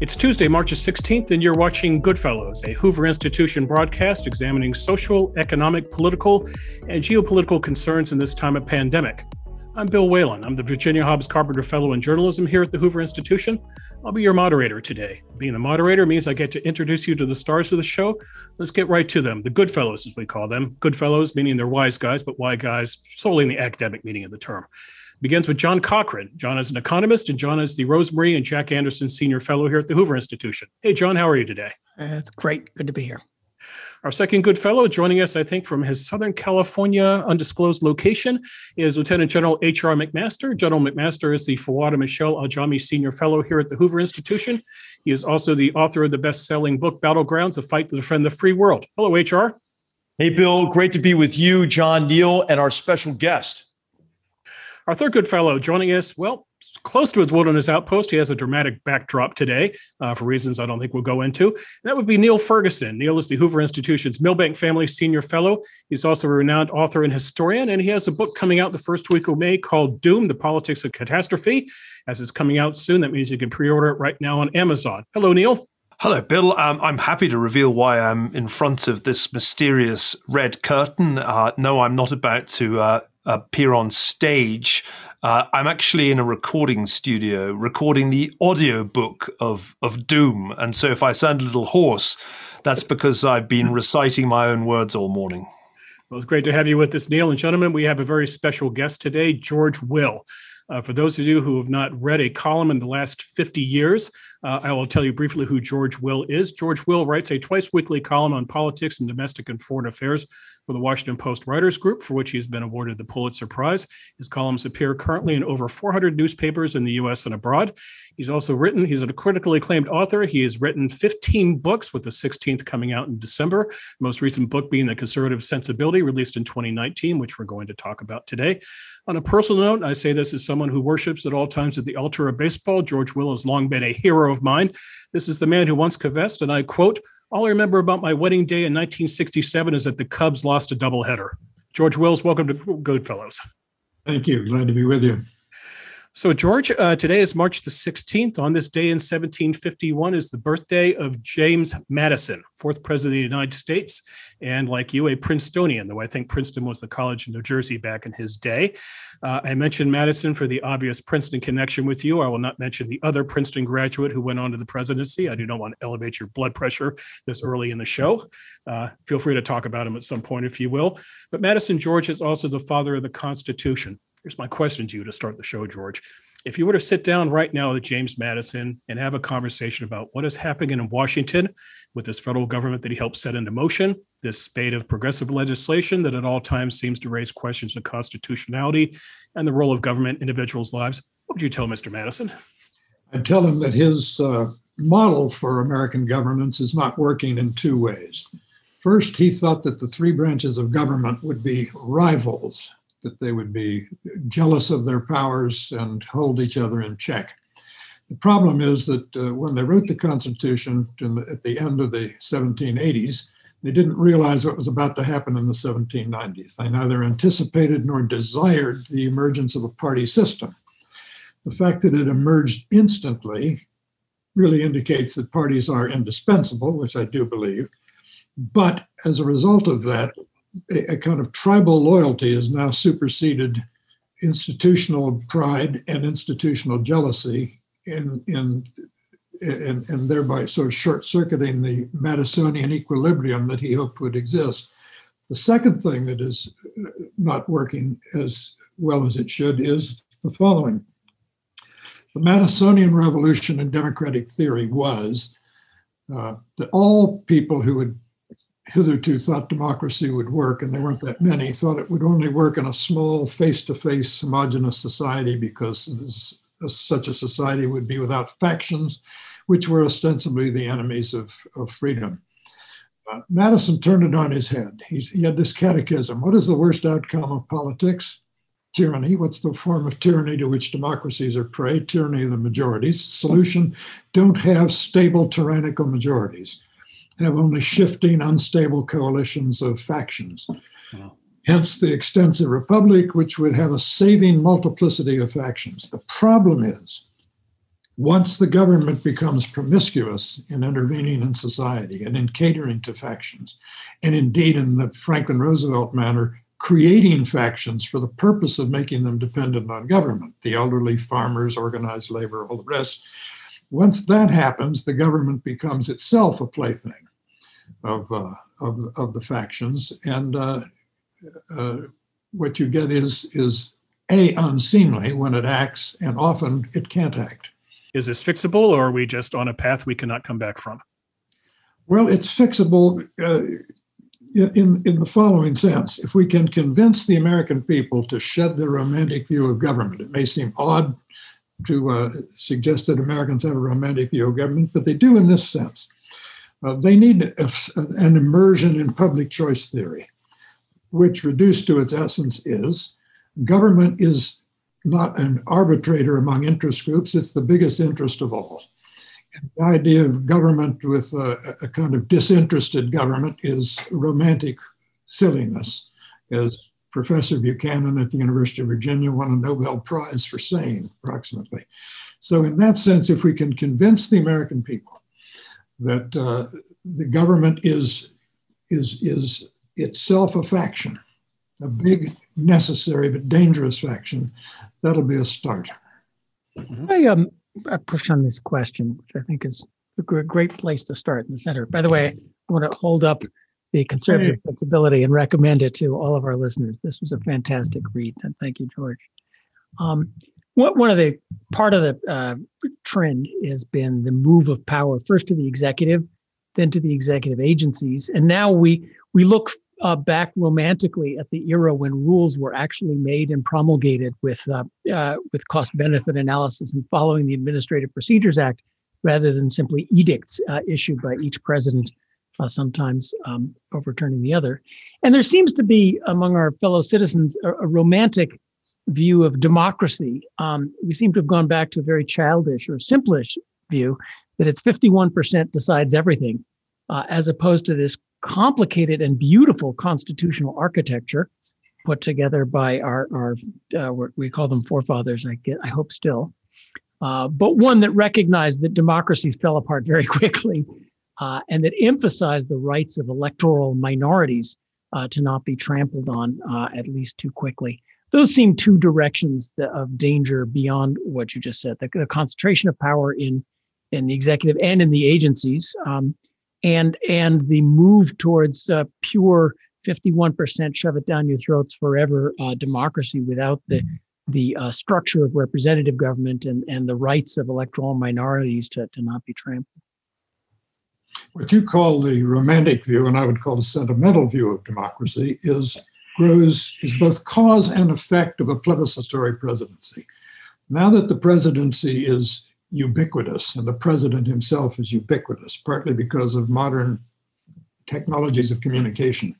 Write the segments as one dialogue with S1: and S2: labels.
S1: It's Tuesday, March 16th, and you're watching Goodfellows, a Hoover Institution broadcast examining social, economic, political, and geopolitical concerns in this time of pandemic. I'm Bill Whalen. I'm the Virginia Hobbs Carpenter Fellow in Journalism here at the Hoover Institution. I'll be your moderator today. Being the moderator means I get to introduce you to the stars of the show. Let's get right to them. The Goodfellows, as we call them. Goodfellows, meaning they're wise guys, but why guys solely in the academic meaning of the term begins with John Cochrane. John is an economist, and John is the Rosemary and Jack Anderson Senior Fellow here at the Hoover Institution. Hey, John, how are you today?
S2: Uh, it's great. Good to be here.
S1: Our second good fellow joining us, I think, from his Southern California undisclosed location is Lieutenant General H.R. McMaster. General McMaster is the Fouad Michelle Ajami Senior Fellow here at the Hoover Institution. He is also the author of the best selling book, Battlegrounds A Fight to Defend the Free World. Hello, H.R.
S3: Hey, Bill. Great to be with you, John Niall, and our special guest.
S1: Our third good fellow joining us, well, close to his wilderness outpost. He has a dramatic backdrop today uh, for reasons I don't think we'll go into. That would be Niall Ferguson. Niall is the Hoover Institution's Milbank Family Senior Fellow. He's also a renowned author and historian, and he has a book coming out the first week of May called Doom, The Politics of Catastrophe. As it's coming out soon, that means you can pre order it right now on Amazon. Hello, Niall.
S4: Hello, Bill. Um, I'm happy to reveal why I'm in front of this mysterious red curtain. Uh, no, I'm not about to uh, appear on stage. Uh, I'm actually in a recording studio recording the audio book of, of Doom. And so if I sound a little hoarse, that's because I've been reciting my own words all morning.
S1: Well, it's great to have you with us, Niall. And gentlemen, we have a very special guest today, George Will. Uh, for those of you who have not read a column in the last 50 years, uh, I will tell you briefly who George Will is. George Will writes a twice weekly column on politics and domestic and foreign affairs for the Washington Post Writers Group, for which he has been awarded the Pulitzer Prize. His columns appear currently in over 400 newspapers in the US and abroad. He's also written, he's a critically acclaimed author. He has written 15 books, with the 16th coming out in December. The most recent book being The Conservative Sensibility, released in 2019, which we're going to talk about today. On a personal note, I say this as someone who worships at all times at the altar of baseball. George Will has long been a hero of mine. This is the man who once confessed, and I quote, All I remember about my wedding day in 1967 is that the Cubs lost a doubleheader. George Wills, welcome to Goodfellows.
S5: Thank you. Glad to be with you.
S1: So, George, uh, today is March the 16th. On this day in 1751 is the birthday of James Madison, fourth president of the United States, and like you, a Princetonian, though I think Princeton was the college in New Jersey back in his day. Uh, I mentioned Madison for the obvious Princeton connection with you. I will not mention the other Princeton graduate who went on to the presidency. I do not want to elevate your blood pressure this early in the show. Uh, feel free to talk about him at some point if you will. But Madison George is also the father of the Constitution. Here's my question to you to start the show, George. If you were to sit down right now with James Madison and have a conversation about what is happening in Washington with this federal government that he helped set into motion, this spate of progressive legislation that at all times seems to raise questions of constitutionality and the role of government in individuals' lives, what would you tell Mr. Madison?
S5: I'd tell him that his uh, model for American governance is not working in two ways. First, he thought that the three branches of government would be rivals that they would be jealous of their powers and hold each other in check. The problem is that uh, when they wrote the Constitution the, at the end of the 1780s, they didn't realize what was about to happen in the 1790s. They neither anticipated nor desired the emergence of a party system. The fact that it emerged instantly really indicates that parties are indispensable, which I do believe. But as a result of that, a, a kind of tribal loyalty has now superseded institutional pride and institutional jealousy in in and, and thereby sort of short circuiting the Madisonian equilibrium that he hoped would exist. The second thing that is not working as well as it should is the following. The Madisonian revolution in democratic theory was uh, that all people who had hitherto thought democracy would work, and there weren't that many, thought it would only work in a small, face to face, homogenous society because this, such a society would be without factions, which were ostensibly the enemies of, of freedom. Uh, Madison turned it on his head. He's, he had this catechism What is the worst outcome of politics? Tyranny. What's the form of tyranny to which democracies are prey? Tyranny of the majorities. Solution don't have stable tyrannical majorities have only shifting, unstable coalitions of factions. Hence the extensive republic, which would have a saving multiplicity of factions. The problem is, once the government becomes promiscuous in intervening in society and in catering to factions, and indeed in the Franklin Roosevelt manner, creating factions for the purpose of making them dependent on government, the elderly, farmers, organized labor, all the rest. Once that happens, the government becomes itself a plaything of, uh, of, of the factions. And uh, uh, what you get is, is A, unseemly when it acts, and often it can't act.
S1: Is this fixable or are we just on a path we cannot come back from?
S5: Well, it's fixable uh, in, in the following sense. If we can convince the American people to shed their romantic view of government, it may seem odd to uh, suggest that Americans have a romantic view of government, but they do in this sense. Uh, they need a, an immersion in public choice theory, which reduced to its essence is government is not an arbitrator among interest groups, it's the biggest interest of all. And the idea of government with a, a kind of disinterested government is romantic silliness, as Professor Buchanan at the University of Virginia won a Nobel Prize for saying, approximately. So, in that sense, if we can convince the American people that uh, the government is, is, is itself a faction, a big, necessary, but dangerous faction, that'll be a start.
S2: I um I push on this question, which I think is a great place to start in the center. By the way, I want to hold up the conservative hey. sensibility and recommend it to all of our listeners. This was a fantastic read, and thank you, George. Um, one of the part of the uh, trend has been the move of power first to the executive, then to the executive agencies, and now we we look uh, back romantically at the era when rules were actually made and promulgated with uh, uh, with cost benefit analysis and following the Administrative Procedures Act, rather than simply edicts uh, issued by each president, uh, sometimes um, overturning the other. And there seems to be among our fellow citizens a, a romantic view of democracy. Um, we seem to have gone back to a very childish or simplish view that it's 51% decides everything. Uh, as opposed to this complicated and beautiful constitutional architecture put together by our, our uh, we call them forefathers, I, get, I hope still, uh, but one that recognized that democracy fell apart very quickly uh, and that emphasized the rights of electoral minorities uh, to not be trampled on uh, at least too quickly. Those seem two directions of danger beyond what you just said. The, the concentration of power in in the executive and in the agencies, um, and and the move towards uh, pure 51% shove it down your throats forever uh, democracy without the the uh, structure of representative government and, and the rights of electoral minorities to, to not be trampled.
S5: What you call the romantic view, and I would call the sentimental view of democracy, is grows is both cause and effect of a plebiscitary presidency. Now that the presidency is ubiquitous, and the president himself is ubiquitous, partly because of modern technologies of communication.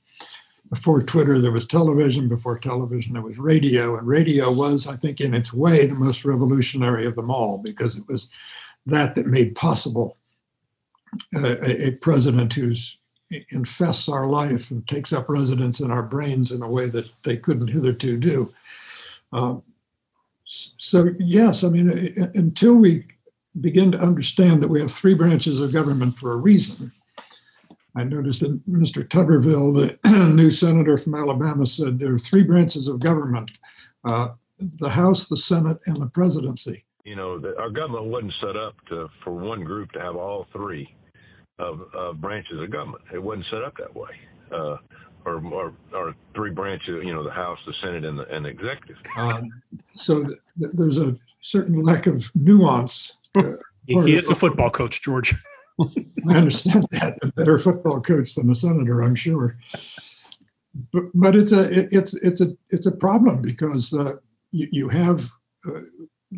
S5: Before Twitter, there was television. Before television, there was radio. And radio was, I think, in its way, the most revolutionary of them all because it was that that made possible a, a president who's infests our life and takes up residence in our brains in a way that they couldn't hitherto do. Um, so yes, I mean, until we begin to understand that we have three branches of government for a reason. I noticed that Mr. Tuberville, the new senator from Alabama, said there are three branches of government uh, the House, the Senate, and the presidency.
S6: You know, the, our government wasn't set up to, for one group to have all three of, of branches of government. It wasn't set up that way. Uh, or, or, or, three branches, you know, the House, the Senate, and the, and the executive. Um,
S5: so th- there's a certain lack of nuance
S1: he is a football coach, George.
S5: I understand that. A better football coach than a senator, I'm sure. But, but it's a it's it's a it's a problem because uh, you, you have uh,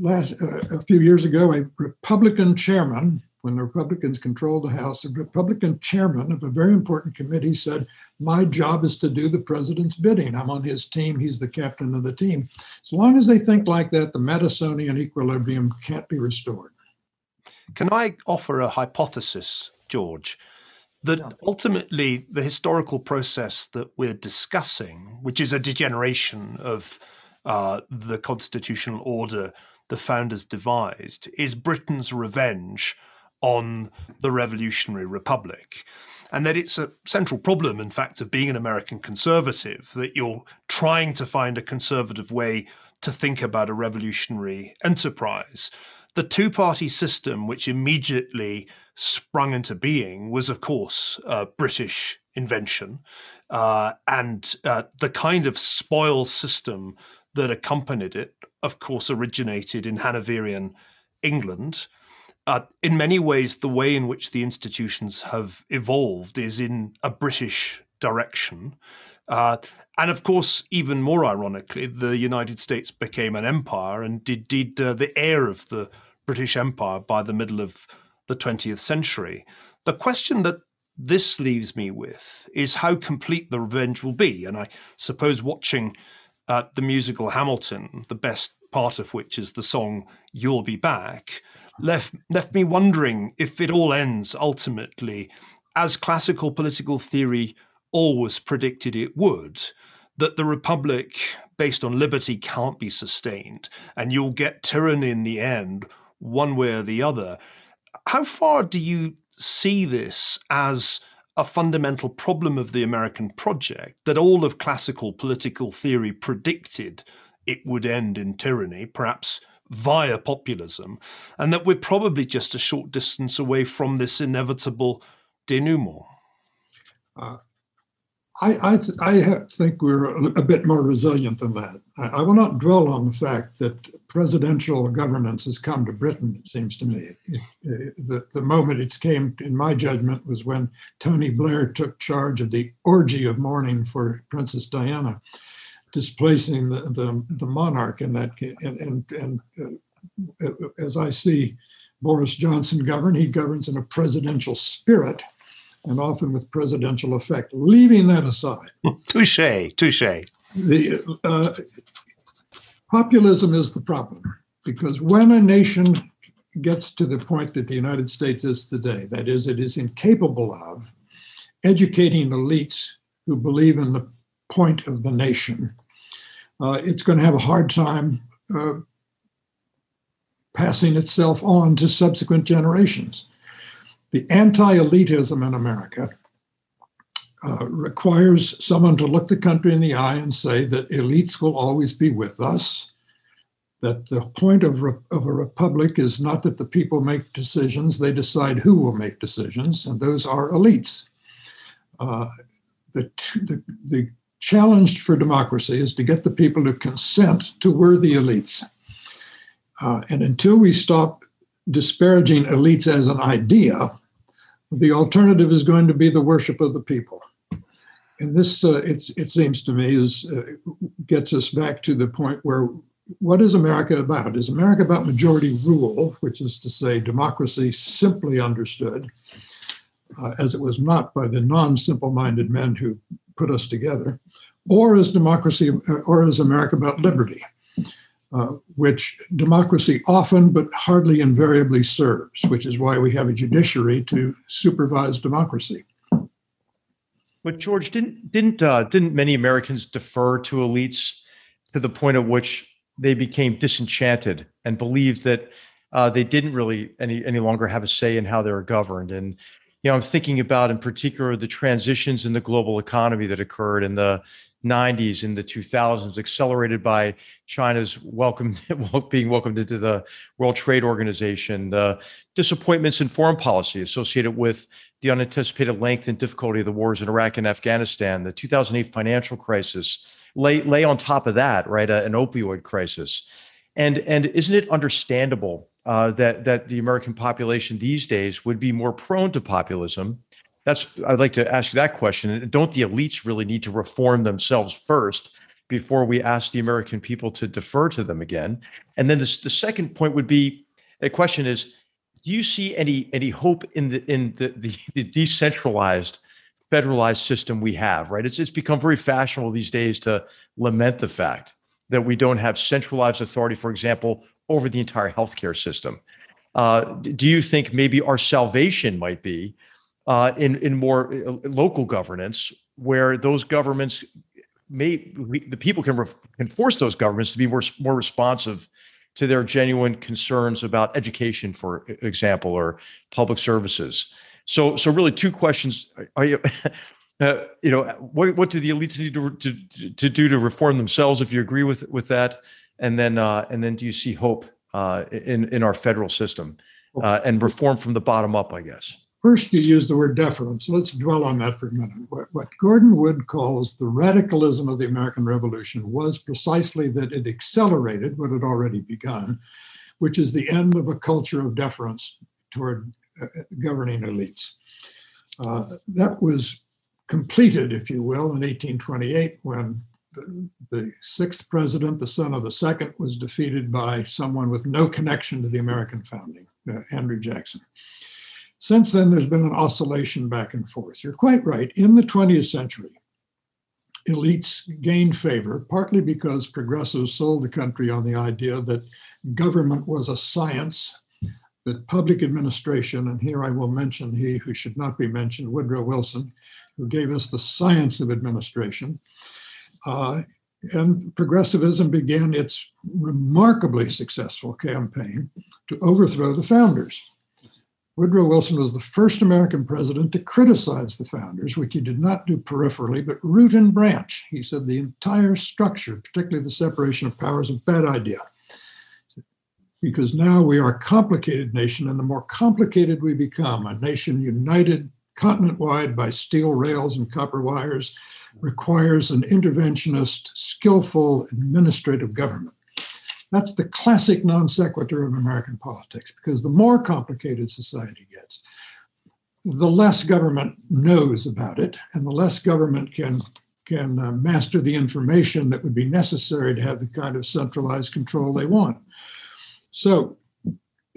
S5: last uh, a few years ago a Republican chairman when the Republicans controlled the House, a Republican chairman of a very important committee said, My job is to do the president's bidding. I'm on his team. He's the captain of the team. As long as they think like that, the Madisonian equilibrium can't be restored.
S4: Can I offer a hypothesis, George? that
S2: Yeah.
S4: ultimately the historical process that we're discussing, which is a degeneration of uh, the constitutional order the founders devised, is Britain's revenge on the revolutionary republic. And that it's a central problem, in fact, of being an American conservative, that you're trying to find a conservative way to think about a revolutionary enterprise. The two party system, which immediately sprung into being, was, of course, a British invention. Uh, and uh, the kind of spoils system that accompanied it, of course, originated in Hanoverian England. Uh, in many ways, the way in which the institutions have evolved is in a British direction. Uh, and of course, even more ironically, the United States became an empire and indeed uh, the heir of the British Empire by the middle of the 20th century. The question that this leaves me with is how complete the revenge will be. And I suppose watching uh, the musical Hamilton, the best part of which is the song You'll Be Back, left, left me wondering if it all ends ultimately. As classical political theory always predicted it would that the republic based on liberty can't be sustained and you'll get tyranny in the end one way or the other. How far do you see this as a fundamental problem of the american project that all of classical political theory predicted it would end in tyranny perhaps via populism and that we're probably just a short distance away from this inevitable denouement
S5: Uh, I, I, th- I think we're a, bit more resilient than that. I, I will not dwell on the fact that presidential governance has come to Britain, it seems to me. The, the moment it came, in my judgment, was when Tony Blair took charge of the orgy of mourning for Princess Diana, displacing the, the, the monarch in that case. And, and, and uh, as I see Boris Johnson govern, he governs in a presidential spirit and often with presidential effect. Leaving that aside,
S4: touche touche
S5: the uh, populism is the problem because when a nation gets to the point that the United States is today, that is, it is incapable of educating elites who believe in the point of the nation, uh, it's going to have a hard time uh, passing itself on to subsequent generations. The anti elitism in America uh, requires someone to look the country in the eye and say that elites will always be with us, that the point of, re- of a republic is not that the people make decisions, they decide who will make decisions, and those are elites. Uh, the, t- the, the challenge for democracy is to get the people to consent to worthy elites. Uh, and until we stop disparaging elites as an idea, the alternative is going to be the worship of the people. And this, uh, it seems to me, is uh, gets us back to the point where what is America about? Is America about majority rule, which is to say democracy simply understood, uh, as it was not by the non-simple-minded men who put us together, or is democracy, or is America about liberty? Uh, which democracy often but hardly invariably serves, which is why we have a judiciary to supervise democracy.
S3: But George, didn't didn't uh, didn't many Americans defer to elites to the point at which they became disenchanted and believed that uh, they didn't really any any longer have a say in how they were governed? And you know, I'm thinking about in particular the transitions in the global economy that occurred in the 90s and the 2000s, accelerated by China's welcome being welcomed into the World Trade Organization, the disappointments in foreign policy associated with the unanticipated length and difficulty of the wars in Iraq and Afghanistan, the 2008 financial crisis, lay lay on top of that, right, an opioid crisis, and and isn't it understandable uh, that that the American population these days would be more prone to populism? That's I'd like to ask you that question. Don't the elites really need to reform themselves first before we ask the American people to defer to them again? And then the, the second point would be the question is, do you see any any hope in the in the, the, the decentralized federalized system we have? Right, it's it's become very fashionable these days to lament the fact that we don't have centralized authority, for example, over the entire healthcare system. Uh, do you think maybe our salvation might be uh, in in more uh, local governance, where those governments may the people can re- can force those governments to be more more responsive to their genuine concerns about education, for example, or public services. So, so really, two questions: Are you, uh, you know, what what do the elites need to, to to do to reform themselves? If you agree with with that, and then uh, and then, do you see hope uh, in in our federal system uh, and reform from the bottom up? I guess.
S5: First, you use the word deference. Let's dwell on that for a minute. What, what, Gordon Wood calls the radicalism of the American Revolution was precisely that it accelerated what had already begun, which is the end of a culture of deference toward uh, governing elites. Uh, that was completed, if you will, in 1828 when the, the, sixth president, the son of the second, was defeated by someone with no connection to the American founding, uh, Andrew Jackson. Since then, there's been an oscillation back and forth. You're quite right. In the 20th century, elites gained favor, partly because progressives sold the country on the idea that government was a science, that public administration, and here I will mention he who should not be mentioned, Woodrow Wilson, who gave us the science of administration. Uh, and progressivism began its remarkably successful campaign to overthrow the founders. Woodrow Wilson was the first American president to criticize the founders, which he did not do peripherally, but root and branch. He said the entire structure, particularly the separation of powers, is a bad idea. Because now we are a complicated nation, and the more complicated we become, a nation united continent wide by steel rails and copper wires, requires an interventionist, skillful administrative government. That's the classic non sequitur of American politics, because the more complicated society gets, the less government knows about it, and the less government can can uh, master the information that would be necessary to have the kind of centralized control they want. So,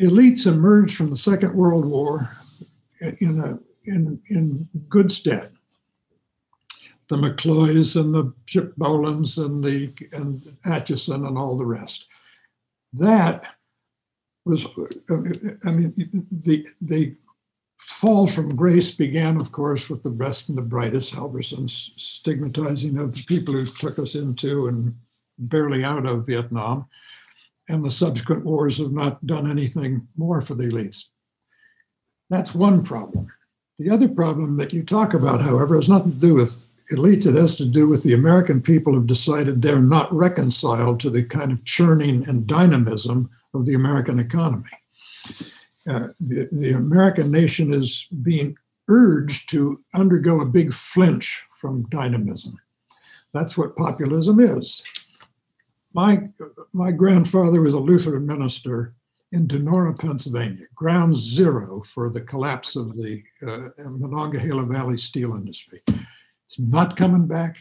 S5: elites emerged from the Second World War in a in in good stead. The McCloys and the Chip Bohlens and the and Acheson and all the rest that was, I mean, the, the fall from grace began, of course, with the best and the brightest, Halberstam's stigmatizing of the people who took us into and barely out of Vietnam. And the subsequent wars have not done anything more for the elites. That's one problem. The other problem that you talk about, however, has nothing to do with elites, it has to do with the American people have decided they're not reconciled to the kind of churning and dynamism of the American economy. Uh, the, the American nation is being urged to undergo a big flinch from dynamism. That's what populism is. My, my grandfather was a Lutheran minister in Donora, Pennsylvania, ground zero for the collapse of the uh, Monongahela Valley steel industry. It's not coming back.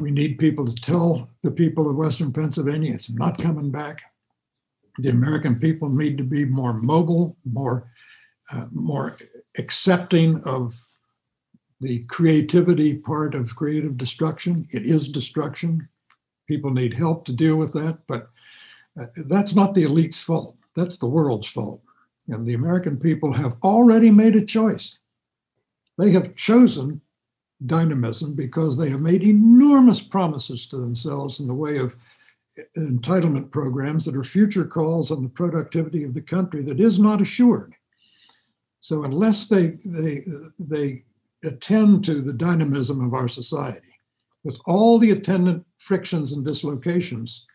S5: We need people to tell the people of Western Pennsylvania it's not coming back. The American people need to be more mobile, more, uh, more accepting of the creativity part of creative destruction. It is destruction. People need help to deal with that, but uh, that's not the elite's fault. That's the world's fault. And the American people have already made a choice. They have chosen dynamism because they have made enormous promises to themselves in the way of entitlement programs that are future calls on the productivity of the country that is not assured. So unless they they they attend to the dynamism of our society with all the attendant frictions and dislocations,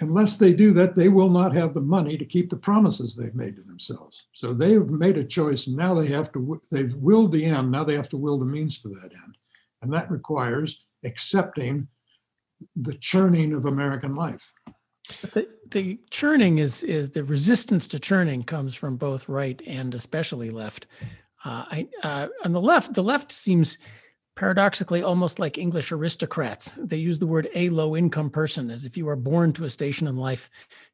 S5: unless they do that, they will not have the money to keep the promises they've made to themselves. So they have made a choice. Now they have to, they've willed the end. Now they have to will the means to that end. And that requires accepting the churning of American life.
S2: The, the churning is, is the resistance to churning comes from both right and especially left. Uh, I, uh, on the left, the left seems paradoxically almost like English aristocrats. They use the word a low income person as if you are born to a station in life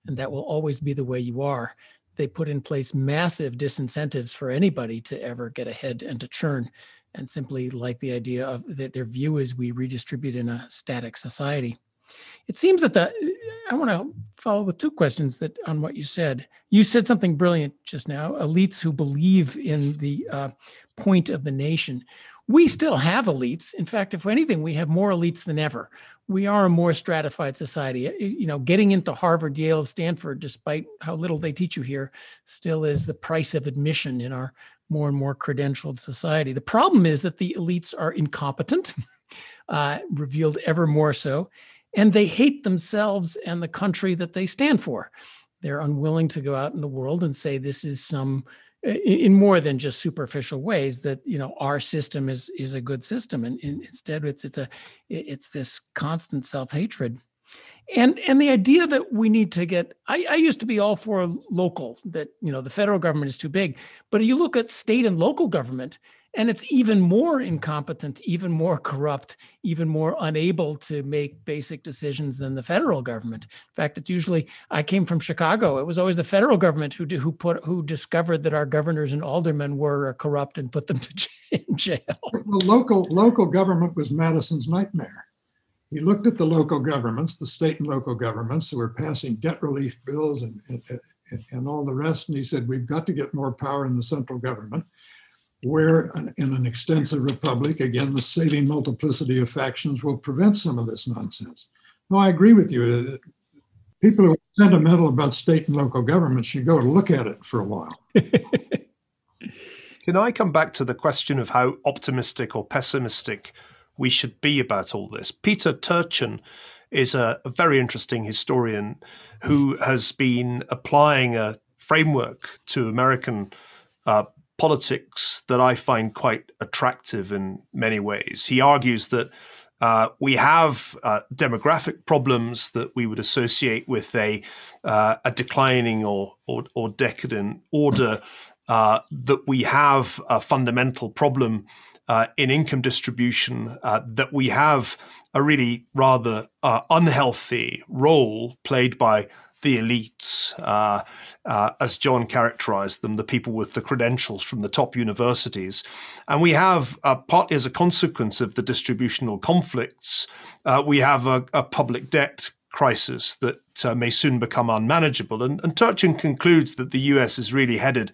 S2: and that will always be the way you are. They put in place massive disincentives for anybody to ever get ahead and to churn and simply like the idea of that their view is we redistribute in a static society. It seems that the I want to follow with two questions that on what you said. You said something brilliant just now. Elites who believe in the uh, point of the nation. We still have elites. In fact, if anything, we have more elites than ever. We are a more stratified society. You know, getting into Harvard, Yale, Stanford, despite how little they teach you here, still is the price of admission in our more and more credentialed society. The problem is that the elites are incompetent, uh, revealed ever more so, and they hate themselves and the country that they stand for. They're unwilling to go out in the world and say this is some in more than just superficial ways that you know our system is is a good system. And, and instead it's it's a it's this constant self-hatred. And and the idea that we need to get I, I used to be all for local that you know the federal government is too big. But you look at state and local government and it's even more incompetent even more corrupt even more unable to make basic decisions than the federal government. In fact it's usually i came from chicago. It was always the federal government who who put who discovered that our governors and aldermen were uh, corrupt and put them to in jail.
S5: The local local government was madison's nightmare. He looked at the local governments the state and local governments who were passing debt relief bills and, and, and all the rest and he said we've got to get more power in the central government where in an extensive republic, again, the saving multiplicity of factions will prevent some of this nonsense. No, I agree with you. People who are sentimental about state and local government should go and look at it for a while.
S4: Can I come back to the question of how optimistic or pessimistic we should be about all this? Peter Turchin is a, a very interesting historian who has been applying a framework to American uh, politics that I find quite attractive in many ways. He argues that uh, we have uh, demographic problems that we would associate with a uh, a declining or or, or decadent order. Uh, that we have a fundamental problem uh, in income distribution. Uh, that we have a really rather unhealthy role played by the elites, uh, uh, as John characterized them, the people with the credentials from the top universities. And we have, uh, partly as a consequence of the distributional conflicts, uh, we have a, a, public debt crisis that uh, may soon become unmanageable. And, and Turchin concludes that the US is really headed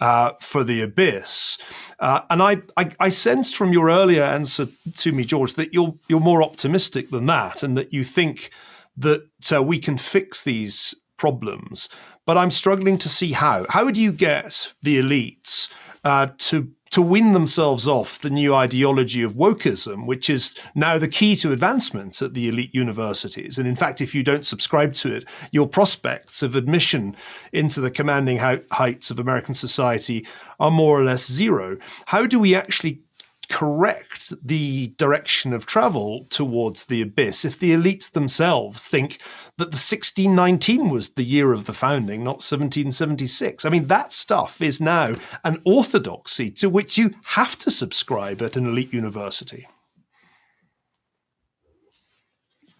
S4: uh, for the abyss. Uh, and I, I, I, sensed from your earlier answer to me, George, that you're you're more optimistic than that, and that you think that uh, we can fix these problems, but I'm struggling to see how. How do you get the elites uh, to to win themselves off the new ideology of wokeism, which is now the key to advancement at the elite universities. And in fact, if you don't subscribe to it, your prospects of admission into the commanding heights of American society are more or less zero. How do we actually correct the direction of travel towards the abyss if the elites themselves think that the 1619 was the year of the founding, not 1776. I mean, that stuff is now an orthodoxy to which you have to subscribe at an elite university.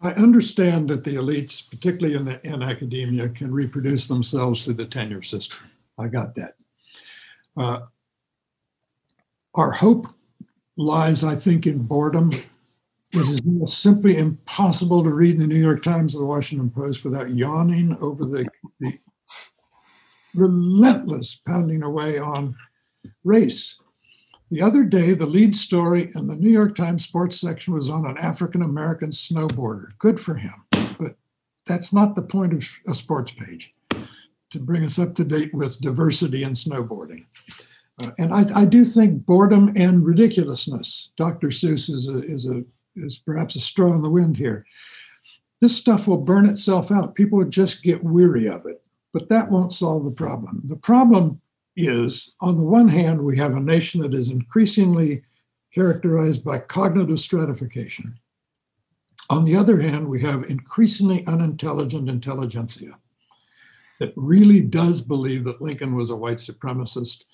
S5: I understand that the elites, particularly in, the, in academia, can reproduce themselves through the tenure system. I got that. Uh, our hope lies, I think, in boredom. It is simply impossible to read the New York Times or the Washington Post without yawning over the, the relentless pounding away on race. The other day, the lead story in the New York Times sports section was on an African American snowboarder. Good for him. But that's not the point of a sports page to bring us up to date with diversity in snowboarding. And I, I, do think boredom and ridiculousness. Dr. Seuss is a, is a is perhaps a straw in the wind here. This stuff will burn itself out. People just get weary of it, but that won't solve the problem. The problem is, on the one hand, we have a nation that is increasingly characterized by cognitive stratification. On the other hand, we have increasingly unintelligent intelligentsia that really does believe that Lincoln was a white supremacist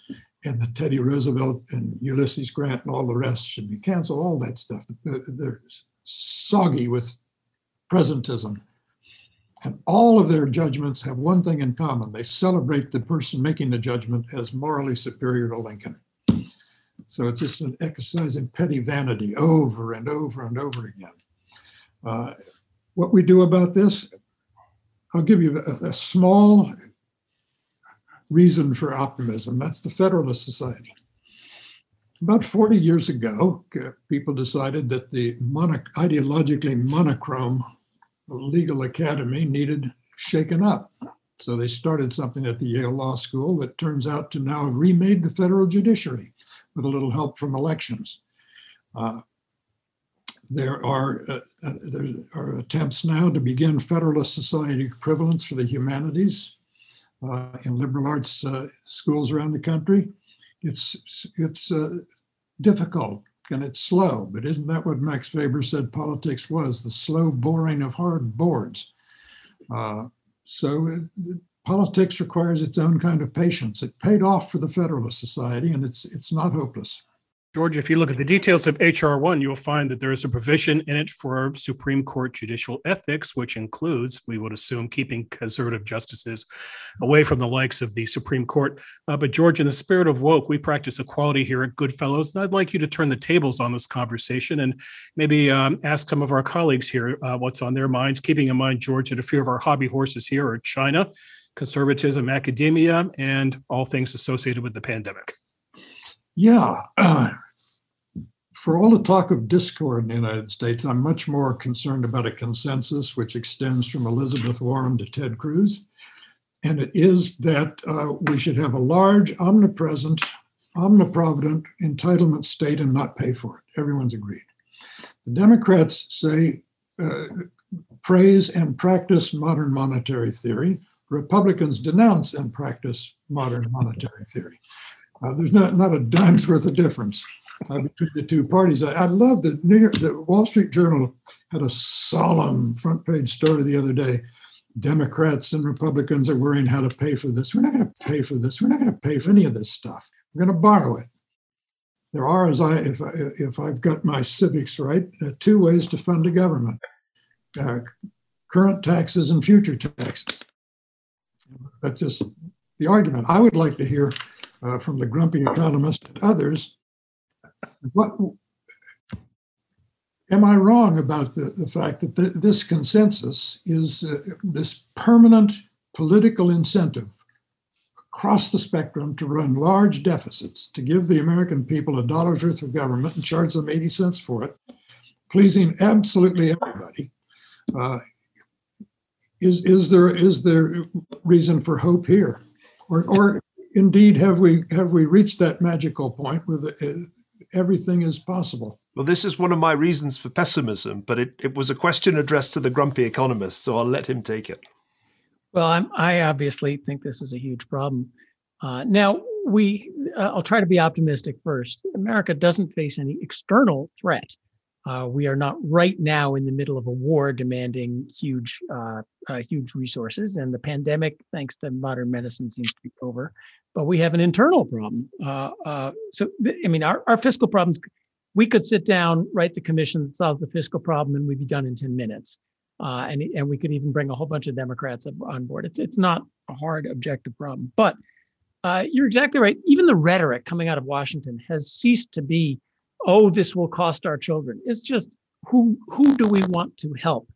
S5: and the Teddy Roosevelt and Ulysses Grant and all the rest should be canceled, all that stuff. They're soggy with presentism. And all of their judgments have one thing in common they celebrate the person making the judgment as morally superior to Lincoln. So it's just an exercise in petty vanity over and over and over again. Uh, what we do about this, I'll give you a, a small reason for optimism. That's the Federalist Society. About 40 years ago, people decided that the mono- ideologically monochrome legal academy needed shaken up. So they started something at the Yale Law School that turns out to now have remade the federal judiciary with a little help from elections. Uh, there are uh, uh, there are attempts now to begin Federalist Society equivalents for the humanities uh, in liberal arts uh, schools around the country. It's it's uh, difficult and it's slow, but isn't that what Max Weber said politics was? The slow boring of hard boards. Uh, so it, politics requires its own kind of patience. It paid off for the Federalist Society, and it's it's not hopeless.
S1: George, if you look at the details of HR 1, you'll find that there is a provision in it for Supreme Court judicial ethics, which includes, we would assume, keeping conservative justices away from the likes of the Supreme Court. Uh, but, George, in the spirit of woke, we practice equality here at Goodfellows. And I'd like you to turn the tables on this conversation and maybe um, ask some of our colleagues here uh, what's on their minds, keeping in mind, George, that a few of our hobby horses here are China, conservatism, academia, and all things associated with the pandemic.
S5: Yeah. Uh, for all the talk of discord in the United States, I'm much more concerned about a consensus which extends from Elizabeth Warren to Ted Cruz. And it is that uh, we should have a large, omnipresent, omniprovident entitlement state and not pay for it. Everyone's agreed. The Democrats say uh, praise and practice modern monetary theory. Republicans denounce and practice modern monetary theory. Uh, there's not, not a dime's worth of difference uh, between the two parties. I, I love that New York, the Wall Street Journal had a solemn front page story the other day. Democrats and Republicans are worrying how to pay for this. We're not going to pay for this. We're not going to pay for any of this stuff. We're going to borrow it. There are, as I, if I, if I've got my civics right, uh, two ways to fund a government: uh, current taxes and future taxes. That's just the argument. I would like to hear uh, from the grumpy economist and others. What am I wrong about the, the fact that th- this consensus is uh, this permanent political incentive across the spectrum to run large deficits, to give the American people a dollar's worth of government and charge them 80 cents for it, pleasing absolutely everybody? Uh, is, is there is there reason for hope here, or, or indeed have we have we reached that magical point where the, uh, everything is possible?
S4: Well, this is one of my reasons for pessimism, but it, it was a question addressed to the grumpy economist, so I'll let him take it.
S2: Well, I'm, I obviously think this is a huge problem. Uh, now, we, uh, I'll try to be optimistic first. America doesn't face any external threat. Uh, we are not right now in the middle of a war demanding huge, uh, uh, huge resources, and the pandemic, thanks to modern medicine, seems to be over but we have an internal problem. Uh, uh, so, I mean, our, our fiscal problems, we could sit down, write the commission that solves the fiscal problem, and we'd be done in 10 minutes. Uh, and, and we could even bring a whole bunch of Democrats on board. It's, it's not a hard objective problem. But you're exactly right. Even the rhetoric coming out of Washington has ceased to be, oh, this will cost our children. It's just who, who do we want to help?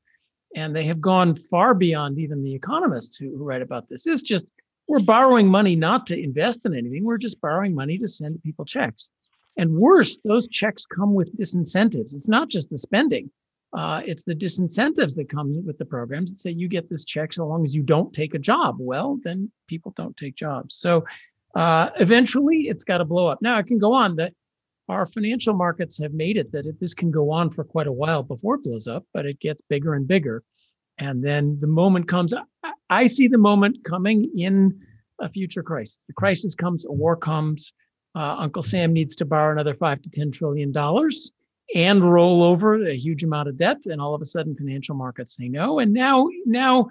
S2: And they have gone far beyond even the economists who, who write about this. It's just we're borrowing money not to invest in anything. We're just borrowing money to send people checks. And worse, those checks come with disincentives. It's not just the spending, uh, it's the disincentives that come with the programs that say you get this check so long as you don't take a job. Well, then people don't take jobs. So uh, eventually it's got to blow up. Now, it can go on that our financial markets have made it that it, this can go on for quite a while before it blows up, but it gets bigger and bigger. And then the moment comes, I see the moment coming in a future crisis. The crisis comes, a war comes. Uh, Uncle Sam needs to borrow another five to ten trillion dollars and roll over a huge amount of debt, and all of a sudden, financial markets say no. And now, now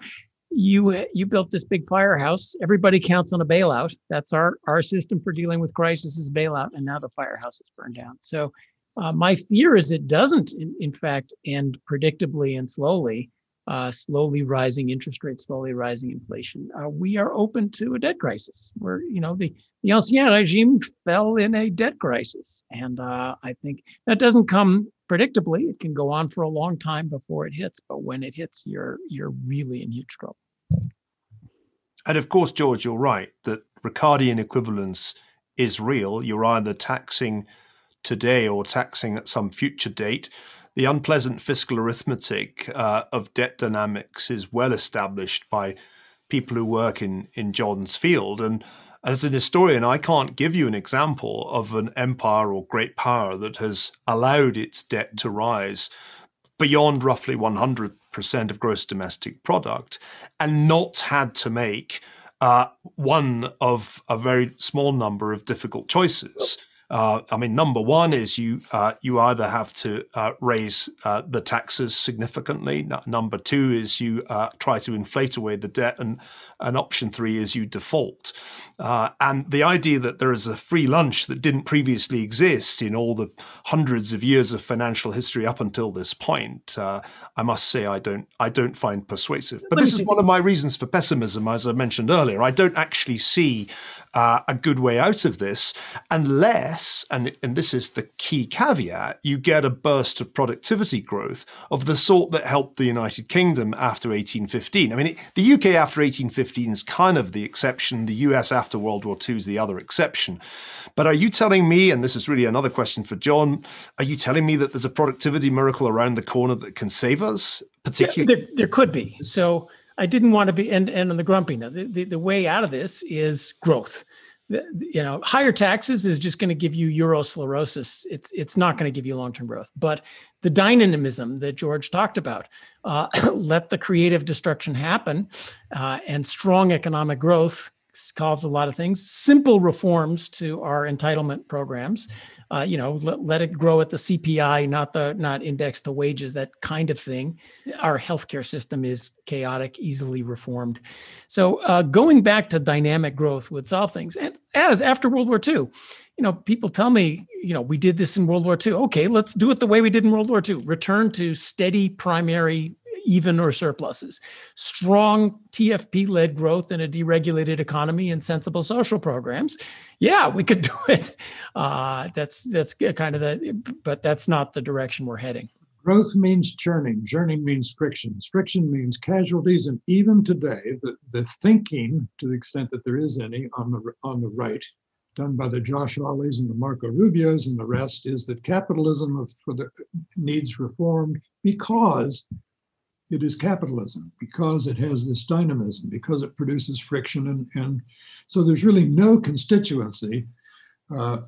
S2: you you built this big firehouse. Everybody counts on a bailout. That's our our system for dealing with crisis is bailout, and now the firehouse is burned down. So. Uh, my fear is it doesn't, in, in fact, end predictably and slowly, uh, slowly rising interest rates, slowly rising inflation, uh, we are open to a debt crisis. Where you know the the ancien regime fell in a debt crisis, and uh, I think that doesn't come predictably, it can go on for a long time before it hits. But when it hits, you're you're really in huge trouble.
S4: And of course, George, you're right that Ricardian equivalence is real. You're either taxing today or taxing at some future date. The unpleasant fiscal arithmetic uh, of debt dynamics is well established by people who work in, in John's field. And as an historian, I can't give you an example of an empire or great power that has allowed its debt to rise beyond roughly 100% of gross domestic product and not had to make uh, one of a very small number of difficult choices. Uh, I mean, number one is you uh, you either have to uh, raise uh, the taxes significantly. Number two is you uh, try to inflate away the debt, and and option three is you default. Uh, and the idea that there is a free lunch that didn't previously exist in all the hundreds of years of financial history up until this point, I must say I don't I don't find persuasive. But this is one of my reasons for pessimism, as I mentioned earlier. I don't actually see Uh, a good way out of this unless unless, and, and this is the key caveat, you get a burst of productivity growth of the sort that helped the United Kingdom after 1815. I mean, it, the UK after 1815 is kind of the exception, the US after World War II is the other exception. But are you telling me, and this is really another question for John, are you telling me that there's a productivity miracle around the corner that can save us? Particularly,
S2: yeah, there, there could be. So I didn't want to be and and on the grumpy. Now, the, the, the way out of this is growth. You know higher taxes is just going to give you eurosclerosis it's it's not going to give you long-term growth. But the dynamism that george talked about uh, let the creative destruction happen uh, and strong economic growth solves a lot of things. Simple reforms to our entitlement programs uh, you know, let, let it grow at the CPI, not the not index to wages, that kind of thing. Our healthcare system is chaotic, easily reformed. So uh, going back to dynamic growth would solve things. And as after World War II, you know, people tell me, you know, we did this in World War II. Okay, let's do it the way we did in World War II. Return to steady primary even or surpluses, strong TFP led growth in a deregulated economy and sensible social programs. Yeah, we could do it. Uh, that's that's kind of the, but that's not the direction we're heading.
S5: Growth means churning. Churning means frictions. Friction means casualties. And even today, the, the thinking, to the extent that there is any on the on the right, done by the Josh Hawleys and the Marco Rubios and the rest, is that capitalism of, for the, needs reformed because it is capitalism because it has this dynamism, because it produces friction. And, and so there's really no constituency uh,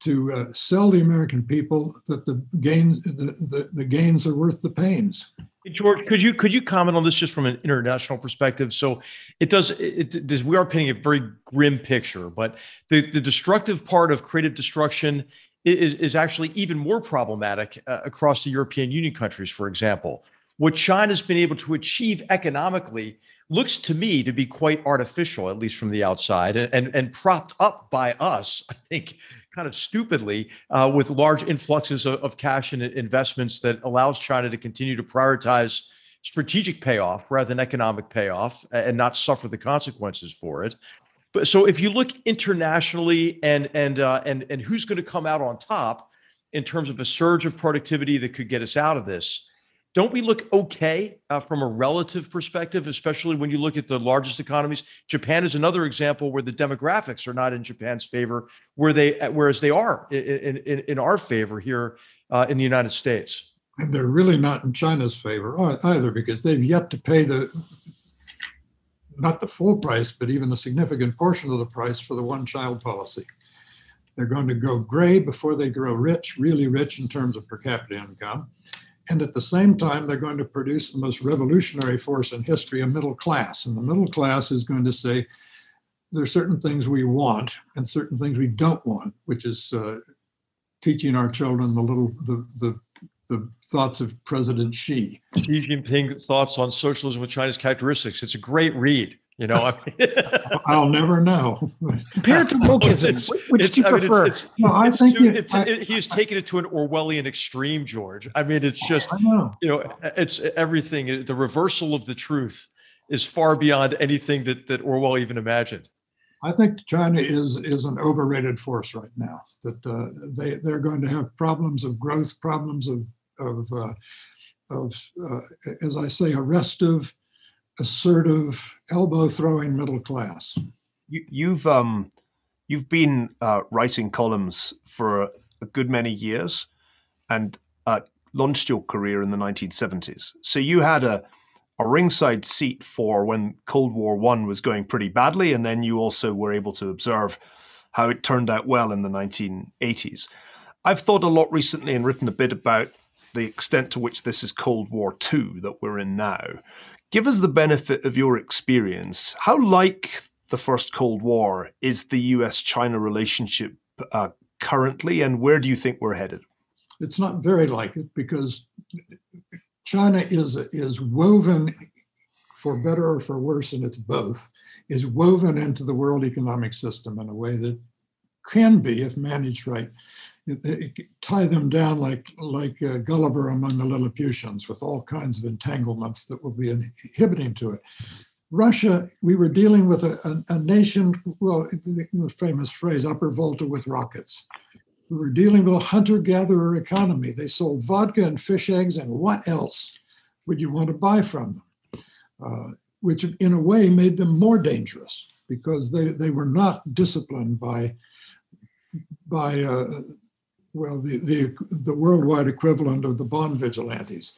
S5: to uh, sell the American people that the gains the, the, the, gains are worth the pains.
S3: George, could you could you comment on this just from an international perspective? So it does it, it does we are painting a very grim picture, but the, the destructive part of creative destruction is, is actually even more problematic uh, across the European Union countries, for example what China's been able to achieve economically looks to me to be quite artificial, at least from the outside, and, and, propped up by us, I think, kind of stupidly, uh, with large influxes of, of cash and investments that allows China to continue to prioritize strategic payoff rather than economic payoff and not suffer the consequences for it. But so if you look internationally and and uh, and and who's going to come out on top in terms of a surge of productivity that could get us out of this, don't we look okay uh, from a relative perspective, especially when you look at the largest economies? Japan is another example where the demographics are not in Japan's favor, where they uh, whereas they are in in, in our favor here uh, in the United States.
S5: And they're really not in China's favor either, because they've yet to pay the not the full price, but even a significant portion of the price for the one-child policy. They're going to go gray before they grow rich, really rich in terms of per capita income and at the same time, they're going to produce the most revolutionary force in history, a middle class. And the middle class is going to say, there are certain things we want and certain things we don't want, which is uh, teaching our children the little the the the thoughts of President Xi.
S3: Xi Jinping's thoughts on socialism with China's characteristics. It's a great read. You know, I
S5: mean, I'll never know.
S2: Compared to wokeism, which do you prefer?
S3: It's, it's, no, I think too, it, I, it, he's taken it to an Orwellian extreme, George. I mean, it's just know. you know, it's everything. The reversal of the truth is far beyond anything that that Orwell even imagined.
S5: I think China is is an overrated force right now. That uh, they they're going to have problems of growth, problems of of, uh, of uh, as I say, a restive, assertive, elbow throwing middle class.
S4: You, you've um, you've been uh, writing columns for a good many years, and uh, launched your career in the 1970s. So you had a a ringside seat for when Cold War One was going pretty badly, and then you also were able to observe how it turned out well in the 1980s. I've thought a lot recently and written a bit about the extent to which this is Cold War II that we're in now. Give us the benefit of your experience. How like the first Cold War is the US China relationship uh, currently, and where do you think we're headed?
S5: It's not very like it because China is is woven for better or for worse, and it's both, is woven into the world economic system in a way that can be, if managed right, tie them down like like uh, Gulliver among the Lilliputians, with all kinds of entanglements that will be inhibiting to it. Russia, we were dealing with a, a, a nation, well, the famous phrase, upper volta with rockets. We were dealing with a hunter gatherer economy. They sold vodka and fish eggs, and what else would you want to buy from them? Uh, which, in a way, made them more dangerous because they, they were not disciplined by, by uh, well, the, the, the worldwide equivalent of the bond vigilantes.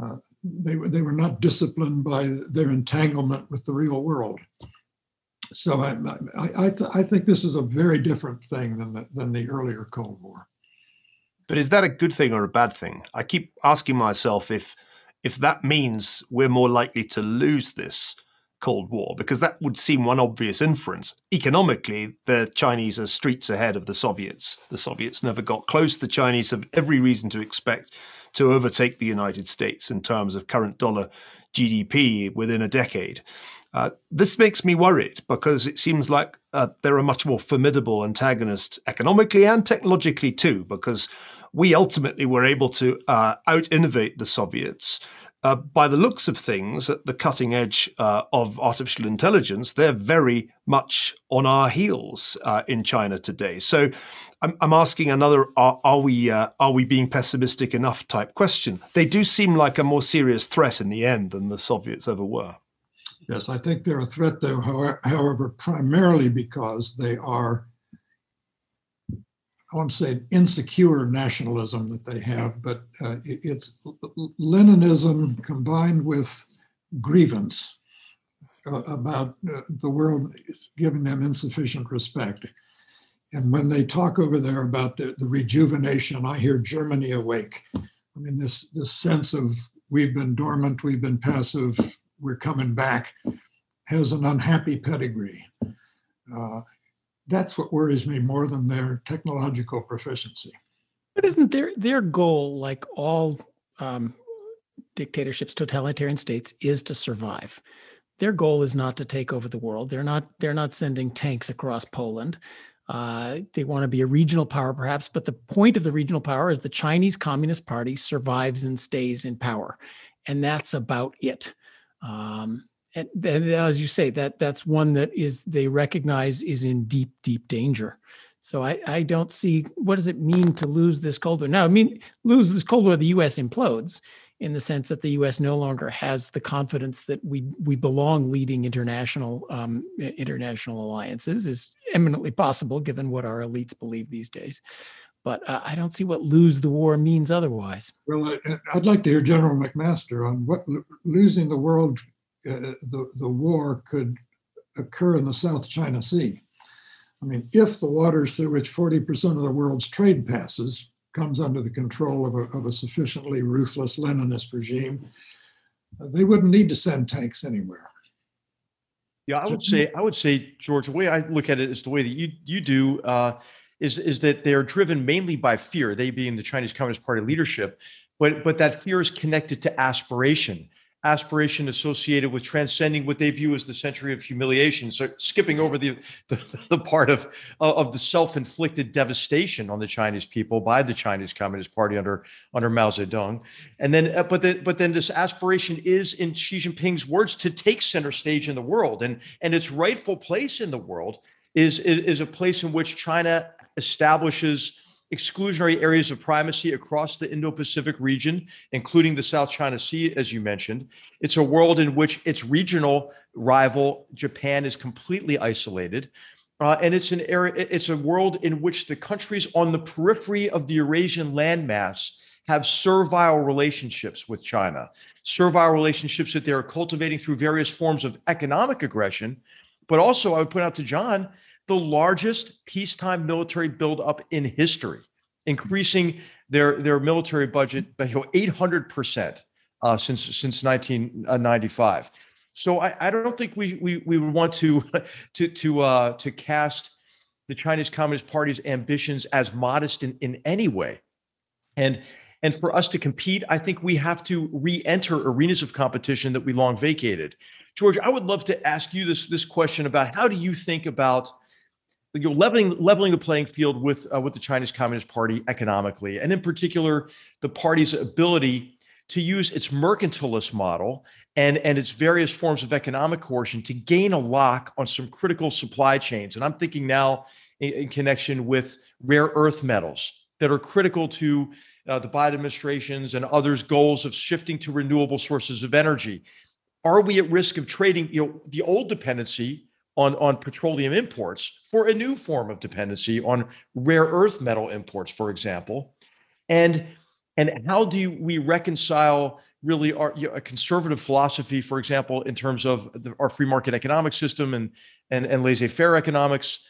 S5: Uh, they, they were not disciplined by their entanglement with the real world so I, I, I, th- I, think this is a very different thing than the, than the earlier Cold War.
S4: But is that a good thing or a bad thing? I keep asking myself if if that means we're more likely to lose this Cold War, because that would seem one obvious inference. Economically, the Chinese are streets ahead of the Soviets. The Soviets never got close. The Chinese have every reason to expect to overtake the United States in terms of current dollar GDP within a decade. Uh, this makes me worried because it seems like uh, they're a much more formidable antagonist economically and technologically too, because we ultimately were able to uh, out innovate the Soviets. Uh, by the looks of things, at the cutting edge uh, of artificial intelligence, they're very much on our heels uh, in China today. So, I'm, I'm asking another: Are, are we are we being pessimistic enough? Type question. They do seem like a more serious threat in the end than the Soviets ever were.
S5: Yes, I think they're a threat, though, however, primarily because they are, I won't say insecure nationalism that they have, but uh, it's Leninism combined with grievance uh, about uh, the world giving them insufficient respect. And when they talk over there about the, the rejuvenation, I hear Germany awake. I mean, this, this sense of we've been dormant, we've been passive, we're coming back has an unhappy pedigree. Uh, that's what worries me more than their technological proficiency.
S2: But isn't their their goal, like all um, dictatorships, totalitarian states, is to survive? Their goal is not to take over the world. They're not they're not sending tanks across Poland. Uh, they want to be a regional power, perhaps, but the point of the regional power is the Chinese Communist Party survives and stays in power, and that's about it. Um, and, and as you say, that that's one that is they recognize is in deep, deep danger. So I, I don't see what does it mean to lose this Cold War. Now, I mean, lose this Cold War, the U.S. implodes in the sense that the U.S. no longer has the confidence that we we belong leading international um, international alliances is eminently possible given what our elites believe these days. But uh, I don't see what lose the war means otherwise.
S5: Well, I'd like to hear General McMaster on what losing the world uh, the, the war could occur in the South China Sea. I mean, if the waters through which 40% of the world's trade passes comes under the control of a, of a sufficiently ruthless Leninist regime, uh, they wouldn't need to send tanks anywhere.
S3: Yeah, I would say, I would say, George, the way I look at it is the way that you you do uh, is is that they are driven mainly by fear. They being the Chinese Communist Party leadership, but but that fear is connected to aspiration aspiration associated with transcending what they view as the century of humiliation. So skipping over the the, the part of of the self-inflicted devastation on the Chinese people by the Chinese Communist Party under under Mao Zedong, and then uh, but then but then this aspiration is in Xi Jinping's words to take center stage in the world, and and its rightful place in the world is is, is a place in which China establishes exclusionary areas of primacy across the Indo Pacific region, including the South China Sea, as you mentioned. It's a world in which its regional rival, Japan, is completely isolated. Uh, and it's an area, it's a world in which the countries on the periphery of the Eurasian landmass have servile relationships with China, servile relationships that they are cultivating through various forms of economic aggression. But also, I would point out to John, the largest peacetime military buildup in history, increasing their, their military budget by 800% uh, since, since 1995. So I, I don't think we, we, we would want to, to, to, uh, to cast the Chinese Communist Party's ambitions as modest in, in any way. And and for us to compete, I think we have to re-enter arenas of competition that we long vacated. George, I would love to ask you this this question about how do you think about you know, leveling leveling the playing field with uh, with the Chinese Communist Party economically, and in particular, the party's ability to use its mercantilist model and and its various forms of economic coercion to gain a lock on some critical supply chains. And I'm thinking now in, in connection with rare earth metals that are critical to uh, the Biden administration's and others' goals of shifting to renewable sources of energy. Are we at risk of trading, you know, the old dependency on, on petroleum imports for a new form of dependency on rare earth metal imports, for example? And and how do we reconcile really our you know, a conservative philosophy, for example, in terms of the, our free market economic system and and, and laissez-faire economics,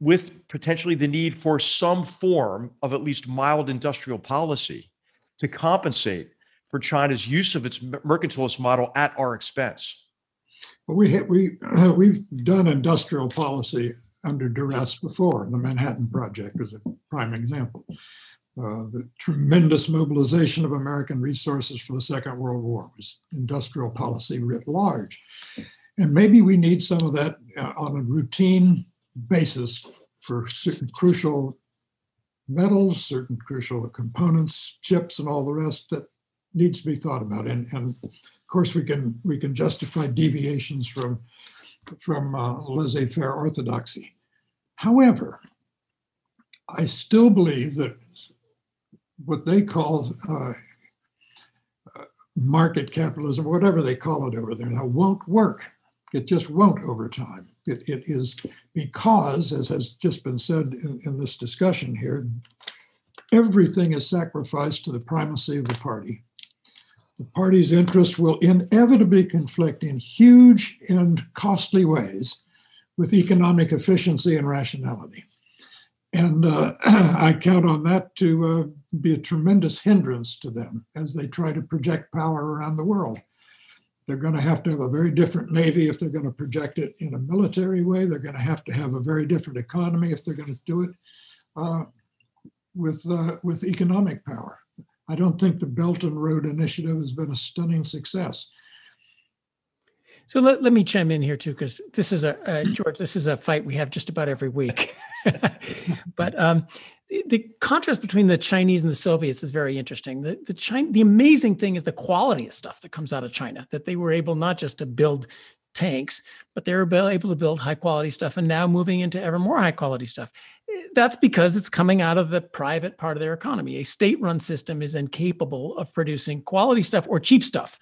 S3: with potentially the need for some form of at least mild industrial policy to compensate for China's use of its mercantilist model at our expense?
S5: Well, we we we've done industrial policy under duress before. The Manhattan Project was a prime example. Uh, the tremendous mobilization of American resources for the Second World War was industrial policy writ large. And maybe we need some of that uh, on a routine basis for certain crucial metals, certain crucial components, chips, and all the rest that needs to be thought about. And, and course, we can we can justify deviations from from uh, laissez-faire orthodoxy. However, I still believe that what they call uh, uh, market capitalism, whatever they call it over there now, won't work. It just won't over time. It, it is because, as has just been said in, in this discussion here, everything is sacrificed to the primacy of the party. The party's interests will inevitably conflict in huge and costly ways with economic efficiency and rationality. And uh, I count on that to uh, be a tremendous hindrance to them as they try to project power around the world. They're going to have to have a very different Navy if they're going to project it in a military way. They're going to have to have a very different economy if they're going to do it uh, with, uh, with economic power. I don't think the Belt and Road Initiative has been a stunning success.
S2: So let, let me chime in here too, because this is a uh, George. This is a fight we have just about every week. but um, the contrast between the Chinese and the Soviets is very interesting. The the China, the amazing thing is the quality of stuff that comes out of China. That they were able not just to build tanks, but they're able to build high quality stuff, and now moving into ever more high quality stuff. That's because it's coming out of the private part of their economy. A state run system is incapable of producing quality stuff or cheap stuff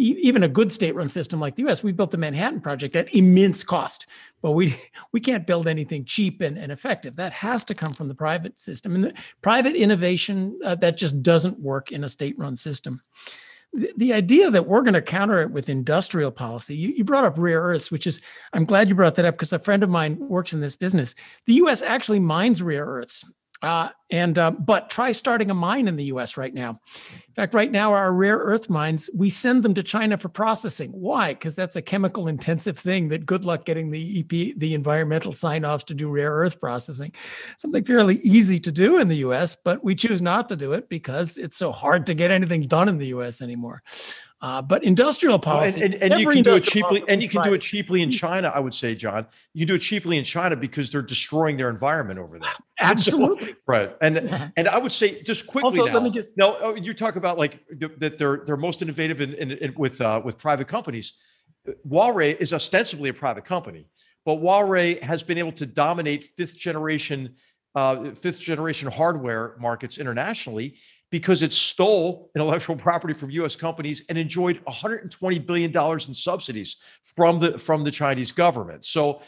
S2: even a good state-run system like the U.S., we built the Manhattan Project at immense cost, but we we can't build anything cheap and, and effective. That has to come from the private system, and the private innovation uh, that just doesn't work in a state-run system. The, idea that we're going to counter it with industrial policy, you, you brought up rare earths, which is I'm glad you brought that up because a friend of mine works in this business. The U.S. actually mines rare earths. Uh, and uh, but try starting a mine in the U.S. right now. In fact, right now our rare earth mines we send them to China for processing. Why? Because that's a chemical intensive thing. That good luck getting the EP, the environmental sign offs to do rare earth processing. Something fairly easy to do in the U.S., but we choose not to do it because it's so hard to get anything done in the U.S. anymore. Uh, but industrial policy,
S3: and, and, and you can do it cheaply, and you can do it cheaply in China. I would say, John, you can do it cheaply in China because they're destroying their environment over there.
S2: Absolutely,
S3: so, right. And and I would say just quickly. Also, now, let me just now oh, you talk about like that they're they're most innovative in, in, in with uh, with private companies. Huawei is ostensibly a private company, but Huawei has been able to dominate fifth generation uh, fifth generation hardware markets internationally because it stole intellectual property from U.S. companies and enjoyed 120 billion dollars in subsidies from the from the Chinese government. So,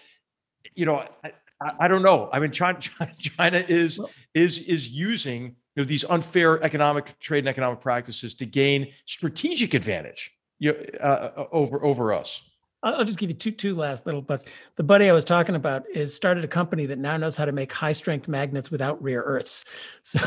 S3: you know, I, I don't know. I mean, China, China is is is using you know these unfair economic trade and economic practices to gain strategic advantage you know, uh, over over us.
S2: I'll just give you two two last little butts. The buddy I was talking about is started a company that now knows how to make high strength magnets without rare earths. So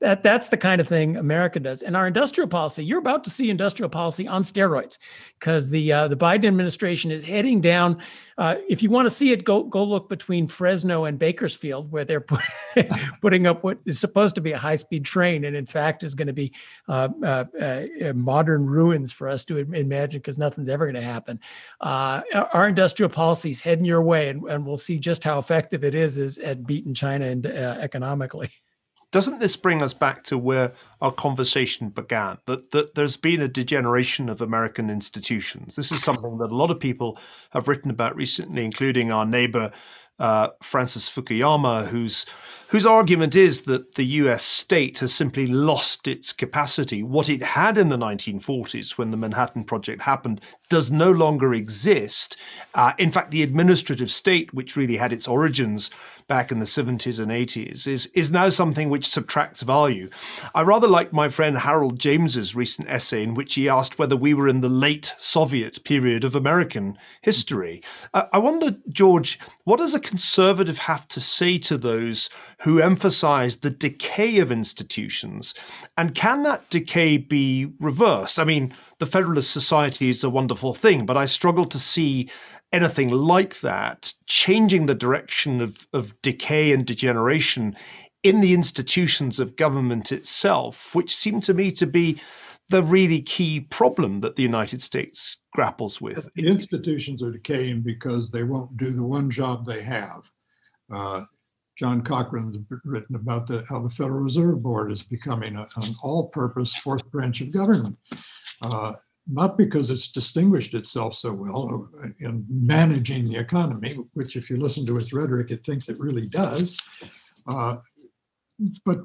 S2: that that's the kind of thing America does. And our industrial policy, you're about to see industrial policy on steroids because the uh, the Biden administration is heading down. Uh, if you want to see it, go go look between Fresno and Bakersfield, where they're put, putting up what is supposed to be a high speed train, and in fact is going to be uh, uh, uh, modern ruins for us to imagine because nothing's ever going to happen uh, our industrial policy is heading your way, and, and we'll see just how effective it is, is at beating China and uh, economically.
S4: Doesn't this bring us back to where our conversation began? That that there's been a degeneration of American institutions. This is something that a lot of people have written about recently, including our neighbor uh, Francis Fukuyama, whose whose argument is that the US state has simply lost its capacity. What it had in the 1940s when the Manhattan Project happened does no longer exist. Uh, in fact, the administrative state, which really had its origins back in the 70s and 80s, is, is now something which subtracts value. I rather like my friend Harold James's recent essay in which he asked whether we were in the late Soviet period of American history. Uh, I wonder, George, what does a conservative have to say to those who emphasize the decay of institutions? And can that decay be reversed? I mean, the Federalist Society is a wonderful thing, but I struggle to see anything like that changing the direction of, of decay and degeneration in the institutions of government itself, which seem to me to be the really key problem that the United States grapples with.
S5: The institutions are decaying because they won't do the one job they have. Uh, John Cochrane has written about the, how the Federal Reserve Board is becoming a, an all-purpose fourth branch of government. Uh, not because it's distinguished itself so well in managing the economy, which if you listen to its rhetoric, it thinks it really does. Uh, but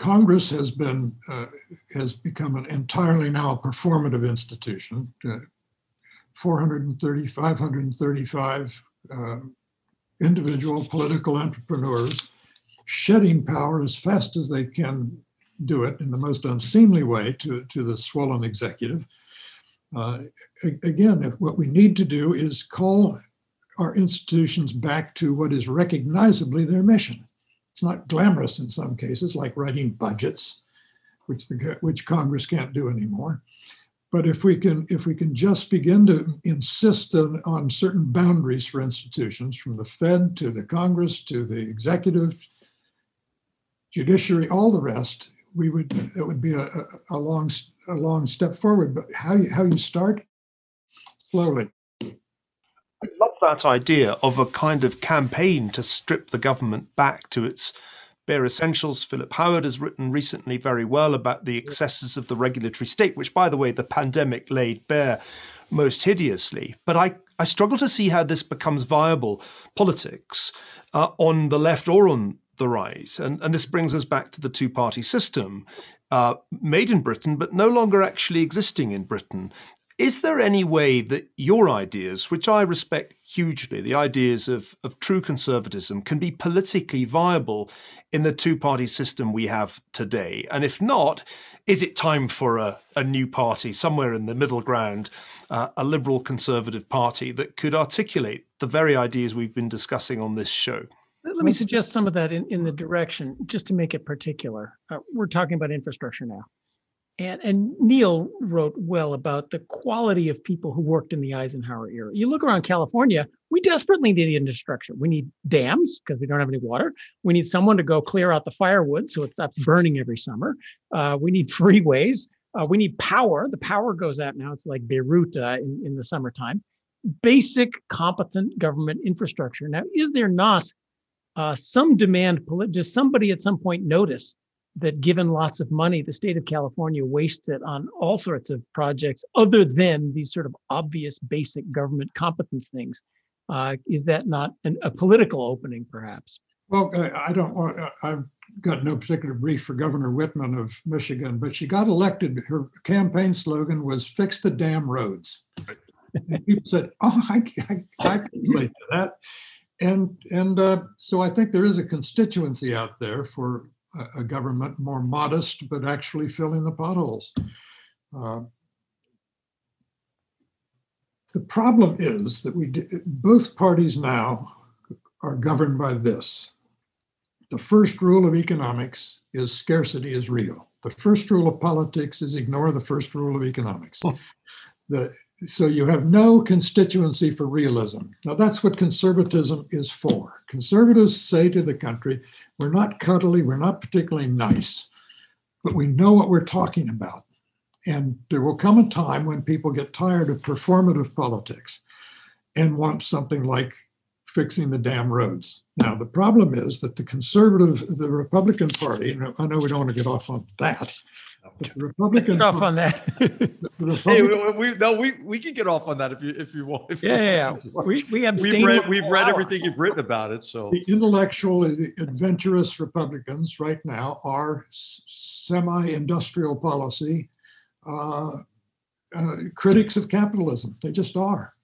S5: Congress has been uh, has become an entirely now performative institution. Uh, 430, 535 uh, individual political entrepreneurs shedding power as fast as they can do it in the most unseemly way to, to the swollen executive. Uh, again, what we need to do is call our institutions back to what is recognizably their mission. It's not glamorous in some cases, like writing budgets, which the which Congress can't do anymore. But if we can if we can just begin to insist on, on certain boundaries for institutions, from the Fed to the Congress to the executive, judiciary, all the rest, we would it would be a, a, long a long step forward. But how you how you start slowly.
S4: I love that idea of a kind of campaign to strip the government back to its bare essentials. Philip Howard has written recently very well about the excesses of the regulatory state, which, by the way, the pandemic laid bare most hideously. But I, I struggle to see how this becomes viable politics uh, on the left or on the right. And, and this brings us back to the two party system, uh, made in Britain, but no longer actually existing in Britain. Is there any way that your ideas, which I respect hugely, the ideas of, of true conservatism, can be politically viable in the two party system we have today? And if not, is it time for a, a new party, somewhere in the middle ground, uh, a liberal conservative party that could articulate the very ideas we've been discussing on this show?
S2: Let me suggest some of that in, in the direction, just to make it particular. Uh, we're talking about infrastructure now. And, and Niall wrote well about the quality of people who worked in the Eisenhower era. You look around California, we desperately need infrastructure. We need dams because we don't have any water. We need someone to go clear out the firewood so it stops burning every summer. Uh, we need freeways. Uh, we need power. The power goes out now. It's like Beirut uh, in, in the summertime. Basic, competent government infrastructure. Now, is there not uh, some demand, does somebody at some point notice that given lots of money, the state of California wastes it on all sorts of projects other than these sort of obvious basic government competence things? Uh, is that not an, a political opening, perhaps?
S5: Well, I I don't want, I- I've got no particular brief for Governor Whitmer of Michigan, but she got elected. Her campaign slogan was fix the damn roads. And people said, oh, I, I, I can relate to that. And, and uh, so I think there is a constituency out there for a, a government more modest, but actually filling the potholes. Uh, The problem is that we, d- both parties now are governed by this. The first rule of economics is scarcity is real. The first rule of politics is ignore the first rule of economics. The, so you have no constituency for realism. Now that's what conservatism is for. Conservatives say to the country, we're not cuddly, we're not particularly nice, but we know what we're talking about. And there will come a time when people get tired of performative politics and want something like fixing the damn roads. Now, the problem is that the conservative, the Republican Party, and I know we don't want to get off on that, but the Republican,
S2: Get off on that.
S5: the
S3: Hey, we, we no, we we can get off on that if you if you want. If
S2: Yeah, yeah,
S3: want
S2: yeah.
S3: to.
S2: We, we
S3: We've
S2: abstain.
S3: read we've read everything you've written about it, so
S5: the intellectual, adventurous Republicans right now are semi-industrial policy uh, uh, critics of capitalism. They just are.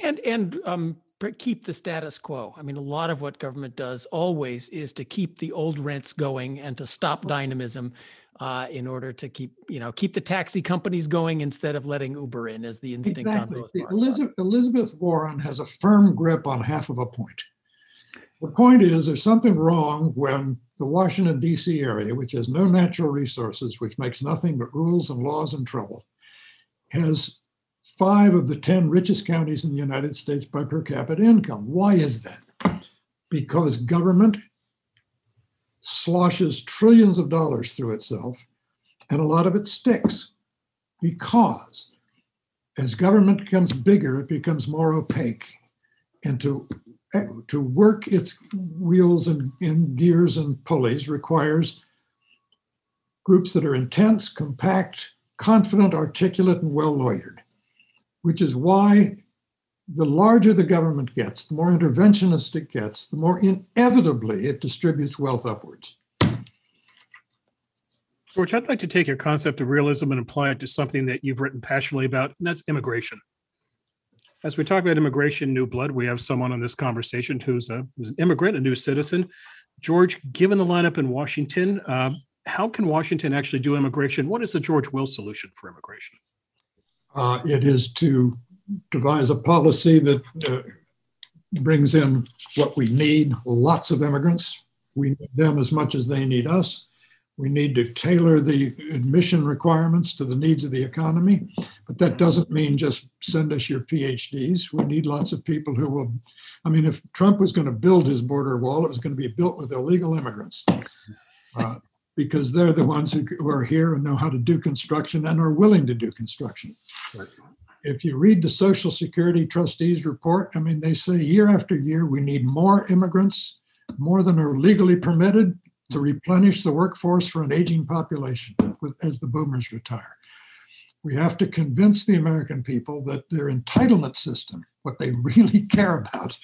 S2: And, and um, keep the status quo. I mean, a lot of what government does always is to keep the old rents going and to stop dynamism uh, in order to keep, you know, keep the taxi companies going instead of letting Uber in as the instinct on
S5: Exactly. Elizabeth, Elizabeth Warren has a firm grip on half of a point. The point is, there's something wrong when the Washington DC area, which has no natural resources, which makes nothing but rules and laws and trouble, has five of the 10 richest counties in the United States by per capita income. Why is that? Because government sloshes trillions of dollars through itself, and a lot of it sticks. Because as government becomes bigger, it becomes more opaque. And to, to work its wheels and, and gears and pulleys requires groups that are intense, compact, confident, articulate, and well lawyered, which is why the larger the government gets, the more interventionist it gets, the more inevitably it distributes wealth upwards.
S1: George, I'd like to take your concept of realism and apply it to something that you've written passionately about, and that's immigration. As we talk about immigration, new blood, we have someone on this conversation who's, a, who's an immigrant, a new citizen. George, given the lineup in Washington, uh, how can Washington actually do immigration? What is the George Will solution for immigration?
S5: Uh, it is to devise a policy that uh, brings in what we need lots of immigrants. We need them as much as they need us. We need to tailor the admission requirements to the needs of the economy, but that doesn't mean just send us your PhDs. We need lots of people who will. I mean, if Trump was going to build his border wall, it was going to be built with illegal immigrants uh, because they're the ones who, who are here and know how to do construction and are willing to do construction if you read the Social Security trustees report, I mean, they say year after year, we need more immigrants, more than are legally permitted to replenish the workforce for an aging population with, as the boomers retire. We have to convince the American people that their entitlement system, what they really care about,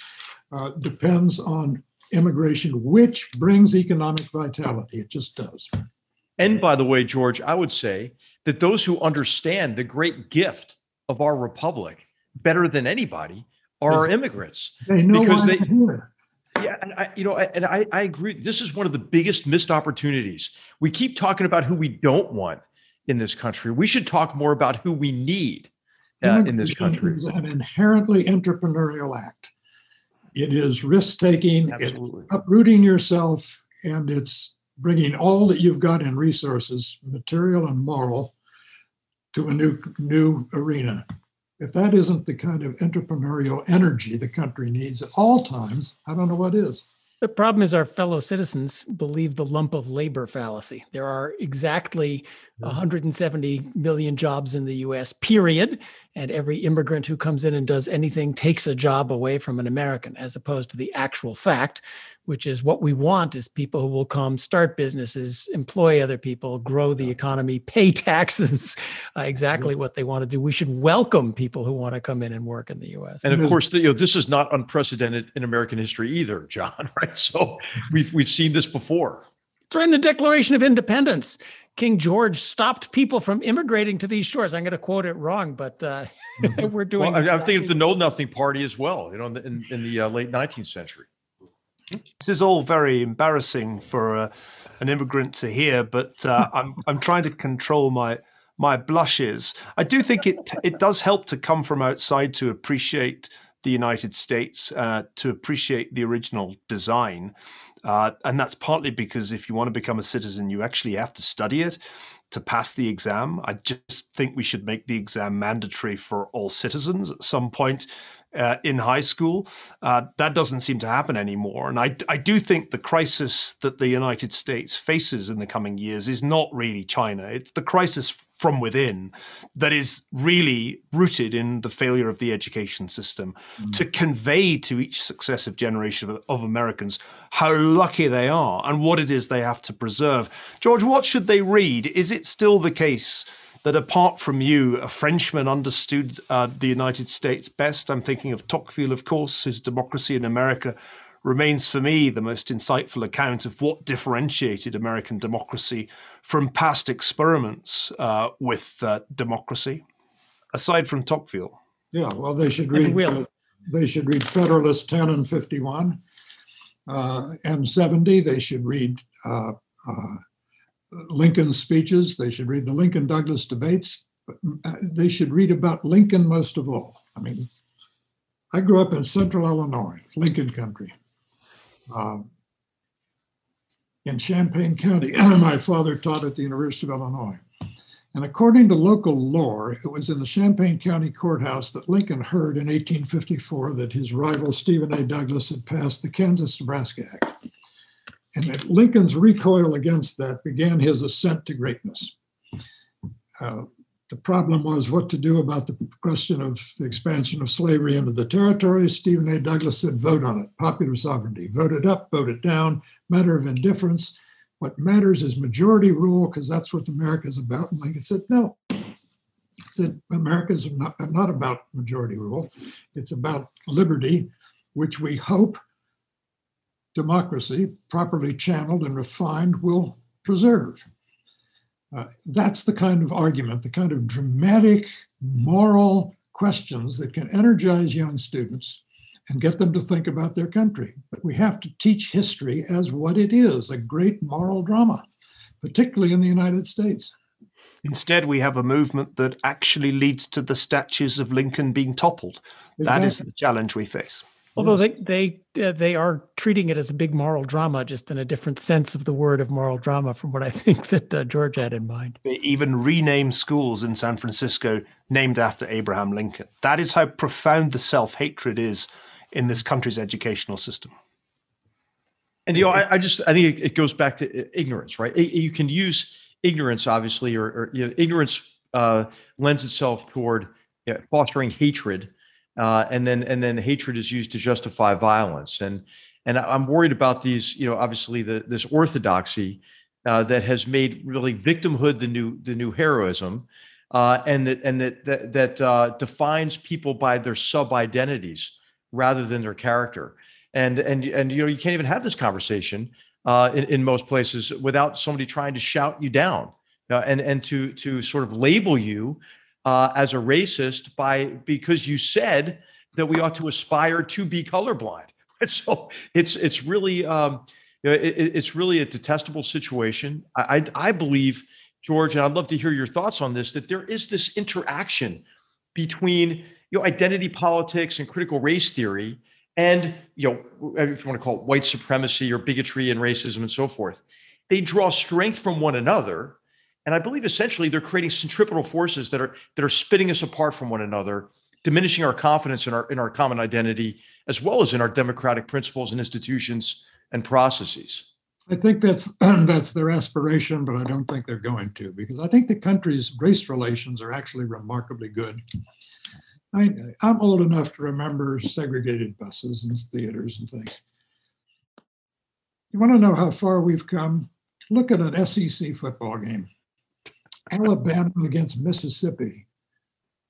S5: uh, depends on immigration, which brings economic vitality. It just does.
S3: And by the way, George, I would say that those who understand the great gift of our republic better than anybody are our
S5: Exactly.
S3: immigrants.
S5: They know
S3: Because
S5: why
S3: they-
S5: here.
S3: Yeah, and I, you know, I- and I, I agree. This is one of the biggest missed opportunities. We keep talking about who we don't want in this country. We should talk more about who we need uh, in this country.
S5: an inherently entrepreneurial act. It is risk taking, it's
S3: Absolutely.
S5: uprooting yourself, and it's bringing all that you've got in resources, material and moral, to a new new arena. If that isn't the kind of entrepreneurial energy the country needs at all times, I don't know what is.
S2: The problem is our fellow citizens believe the lump of labor fallacy. There are exactly mm-hmm. 170 million jobs in the US, period. And every immigrant who comes in and does anything takes a job away from an American, as opposed to the actual fact, which is what we want is people who will come start businesses, employ other people, grow the economy, pay taxes, uh, exactly what they want to do. We should welcome people who want to come in and work in the U.S.
S3: And of course, the, you know, this is not unprecedented in American history either, John. Right? So we've we've seen this before.
S2: It's right in the Declaration of Independence. King George stopped people from immigrating to these shores. I'm going to quote it wrong, but uh, we're doing.
S3: Well, I'm thinking of the Know Nothing Party as well. You know, in the, in, in the uh, late 19th century.
S4: This is all very embarrassing for uh, an immigrant to hear, but uh, I'm I'm trying to control my my blushes. I do think it it does help to come from outside to appreciate the United States, uh, to appreciate the original design. Uh, and that's partly because if you want to become a citizen, you actually have to study it to pass the exam. I just think we should make the exam mandatory for all citizens at some point uh, in high school. Uh, that doesn't seem to happen anymore. And I, I do think the crisis that the United States faces in the coming years is not really China. It's the crisis from within that is really rooted in the failure of the education system mm. to convey to each successive generation of, of, Americans how lucky they are and what it is they have to preserve. George, what should they read? Is it still the case? That apart from you, a Frenchman understood uh, the United States best. I'm thinking of Tocqueville, of course, whose Democracy in America remains for me the most insightful account of what differentiated American democracy from past experiments uh, with uh, democracy, aside from Tocqueville.
S5: Yeah, well, they should read. Uh, they should read Federalist 10 and 51, uh, M70. They should read uh, uh, Lincoln's speeches. They should read the Lincoln Douglas debates. But uh, they should read about Lincoln most of all. I mean, I grew up in central Illinois, Lincoln country. Um, in Champaign County, my father taught at the University of Illinois. And according to local lore, it was in the Champaign County Courthouse that Lincoln heard in 1854 that his rival Stephen A. Douglas had passed the Kansas Nebraska Act. And Lincoln's recoil against that began his ascent to greatness. Uh, the problem was what to do about the question of the expansion of slavery into the territories. Stephen A. Douglas said, vote on it, popular sovereignty. Vote it up, vote it down, matter of indifference. What matters is majority rule because that's what America is about. And Lincoln said, no. He said, America is not, not about majority rule. It's about liberty, which we hope democracy, properly channeled and refined, will preserve. Uh, that's the kind of argument, the kind of dramatic moral questions that can energize young students and get them to think about their country. But we have to teach history as what it is a great moral drama, particularly in the United States.
S4: Instead, we have a movement that actually leads to the statues of Lincoln being toppled. Exactly. That is the challenge we face.
S2: Although they they uh, they are treating it as a big moral drama, just in a different sense of the word of moral drama from what I think that uh, George had in mind.
S4: They even rename schools in San Francisco named after Abraham Lincoln. That is how profound the self hatred is in this country's educational system.
S3: And you know, I, I just I think it goes back to ignorance, right? You can use ignorance, obviously, or, or you know, ignorance uh, lends itself toward you know, fostering hatred uh, and then and then hatred is used to justify violence. And and I'm worried about these. You know, obviously the this orthodoxy uh, that has made really victimhood the new the new heroism, uh, and that and that that, that uh, defines people by their sub identities rather than their character. And and and you know you can't even have this conversation uh, in, in most places without somebody trying to shout you down. Uh, and and to to sort of label you uh, as a racist by because you said that we ought to aspire to be colorblind. So it's it's really um, it, it's really a detestable situation. I, I, I believe George, and I'd love to hear your thoughts on this. That there is this interaction between you know identity politics and critical race theory, and you know if you want to call it white supremacy or bigotry and racism and so forth. They draw strength from one another and I believe essentially they're creating centripetal forces that are that are spitting us apart from one another, diminishing our confidence in our in our common identity, as well as in our democratic principles and institutions and processes.
S5: I think that's that's their aspiration, but I don't think they're going to because I think the country's race relations are actually remarkably good. I I'm old enough to remember segregated buses and theaters and things. You want to know how far we've come? Look at an SEC football game. Alabama against Mississippi.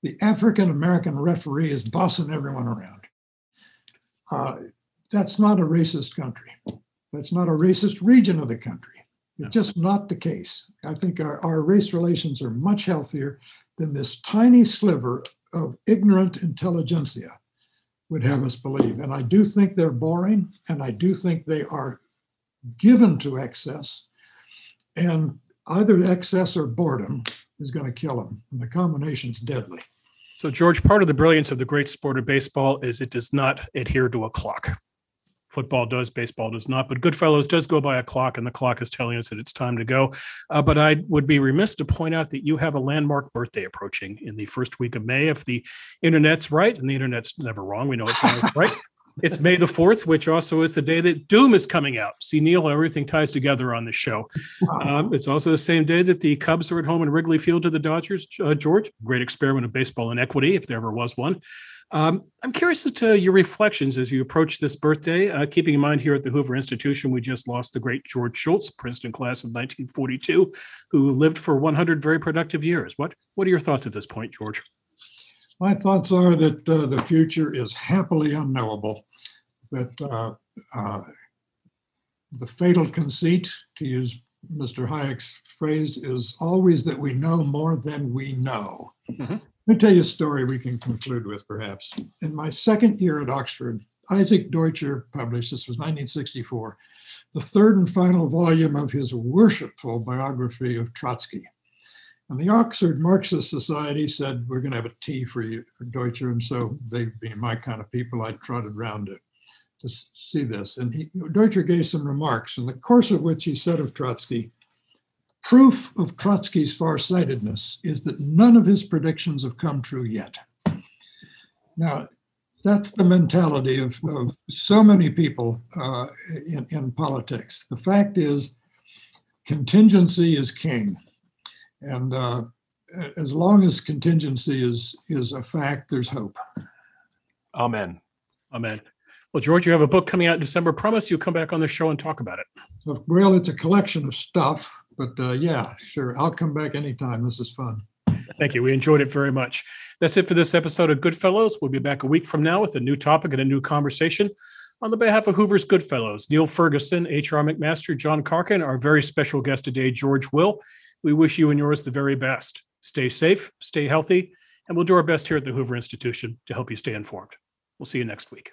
S5: The African American referee is bossing everyone around. Uh, that's not a racist country. That's not a racist region of the country. It's just not the case. I think our, our race relations are much healthier than this tiny sliver of ignorant intelligentsia would have us believe. And I do think they're boring, and I do think they are given to excess. And either excess or boredom is going to kill them. And the combination's deadly.
S1: So, George, part of the brilliance of the great sport of baseball is it does not adhere to a clock. Football does, baseball does not, but Goodfellows does go by a clock, and the clock is telling us that it's time to go. Uh, but I would be remiss to point out that you have a landmark birthday approaching in the first week of May. If the internet's right, and the internet's never wrong, we know it's right. It's May the 4th, which also is the day that Doom is coming out. See, Niall, everything ties together on this show. Um, it's also the same day that the Cubs are at home in Wrigley Field to the Dodgers. Uh, George, great experiment of baseball inequity, if there ever was one. Um, I'm curious as to your reflections as you approach this birthday, uh, keeping in mind here at the Hoover Institution, we just lost the great George Shultz, Princeton class of 1942, who lived for 100 very productive years. What, what are your thoughts at this point, George?
S5: My thoughts are that uh, the future is happily unknowable, that uh, uh, the fatal conceit, to use Mr. Hayek's phrase, is always that we know more than we know.
S1: Mhm.
S5: Let me tell you a story we can conclude with, perhaps. In my second year at Oxford, Isaac Deutscher published, this was 1964, the third and final volume of his worshipful biography of Trotsky. And the Oxford Marxist Society said, We're going to have a tea for you, for Deutscher. And so they, being my kind of people, I trotted round to, to see this. And he, Deutscher gave some remarks, in the course of which he said of Trotsky, Proof of Trotsky's farsightedness is that none of his predictions have come true yet. Now, that's the mentality of, of so many people uh, in, in politics. The fact is, contingency is king. And uh, as long as contingency is, is a fact, there's hope.
S4: Amen.
S1: Amen. Well, George, you have a book coming out in December. Promise you'll come back on the show and talk about it.
S5: Well, it's a collection of stuff, but uh, yeah, sure. I'll come back anytime. This is fun.
S1: Thank you. We enjoyed it very much. That's it for this episode of Goodfellows. We'll be back a week from now with a new topic and a new conversation. On the behalf of Hoover's Goodfellows, Niall Ferguson, H.R. McMaster, John Cogan, our very special guest today, George Will, we wish you and yours the very best. Stay safe, stay healthy, and we'll do our best here at the Hoover Institution to help you stay informed. We'll see you next week.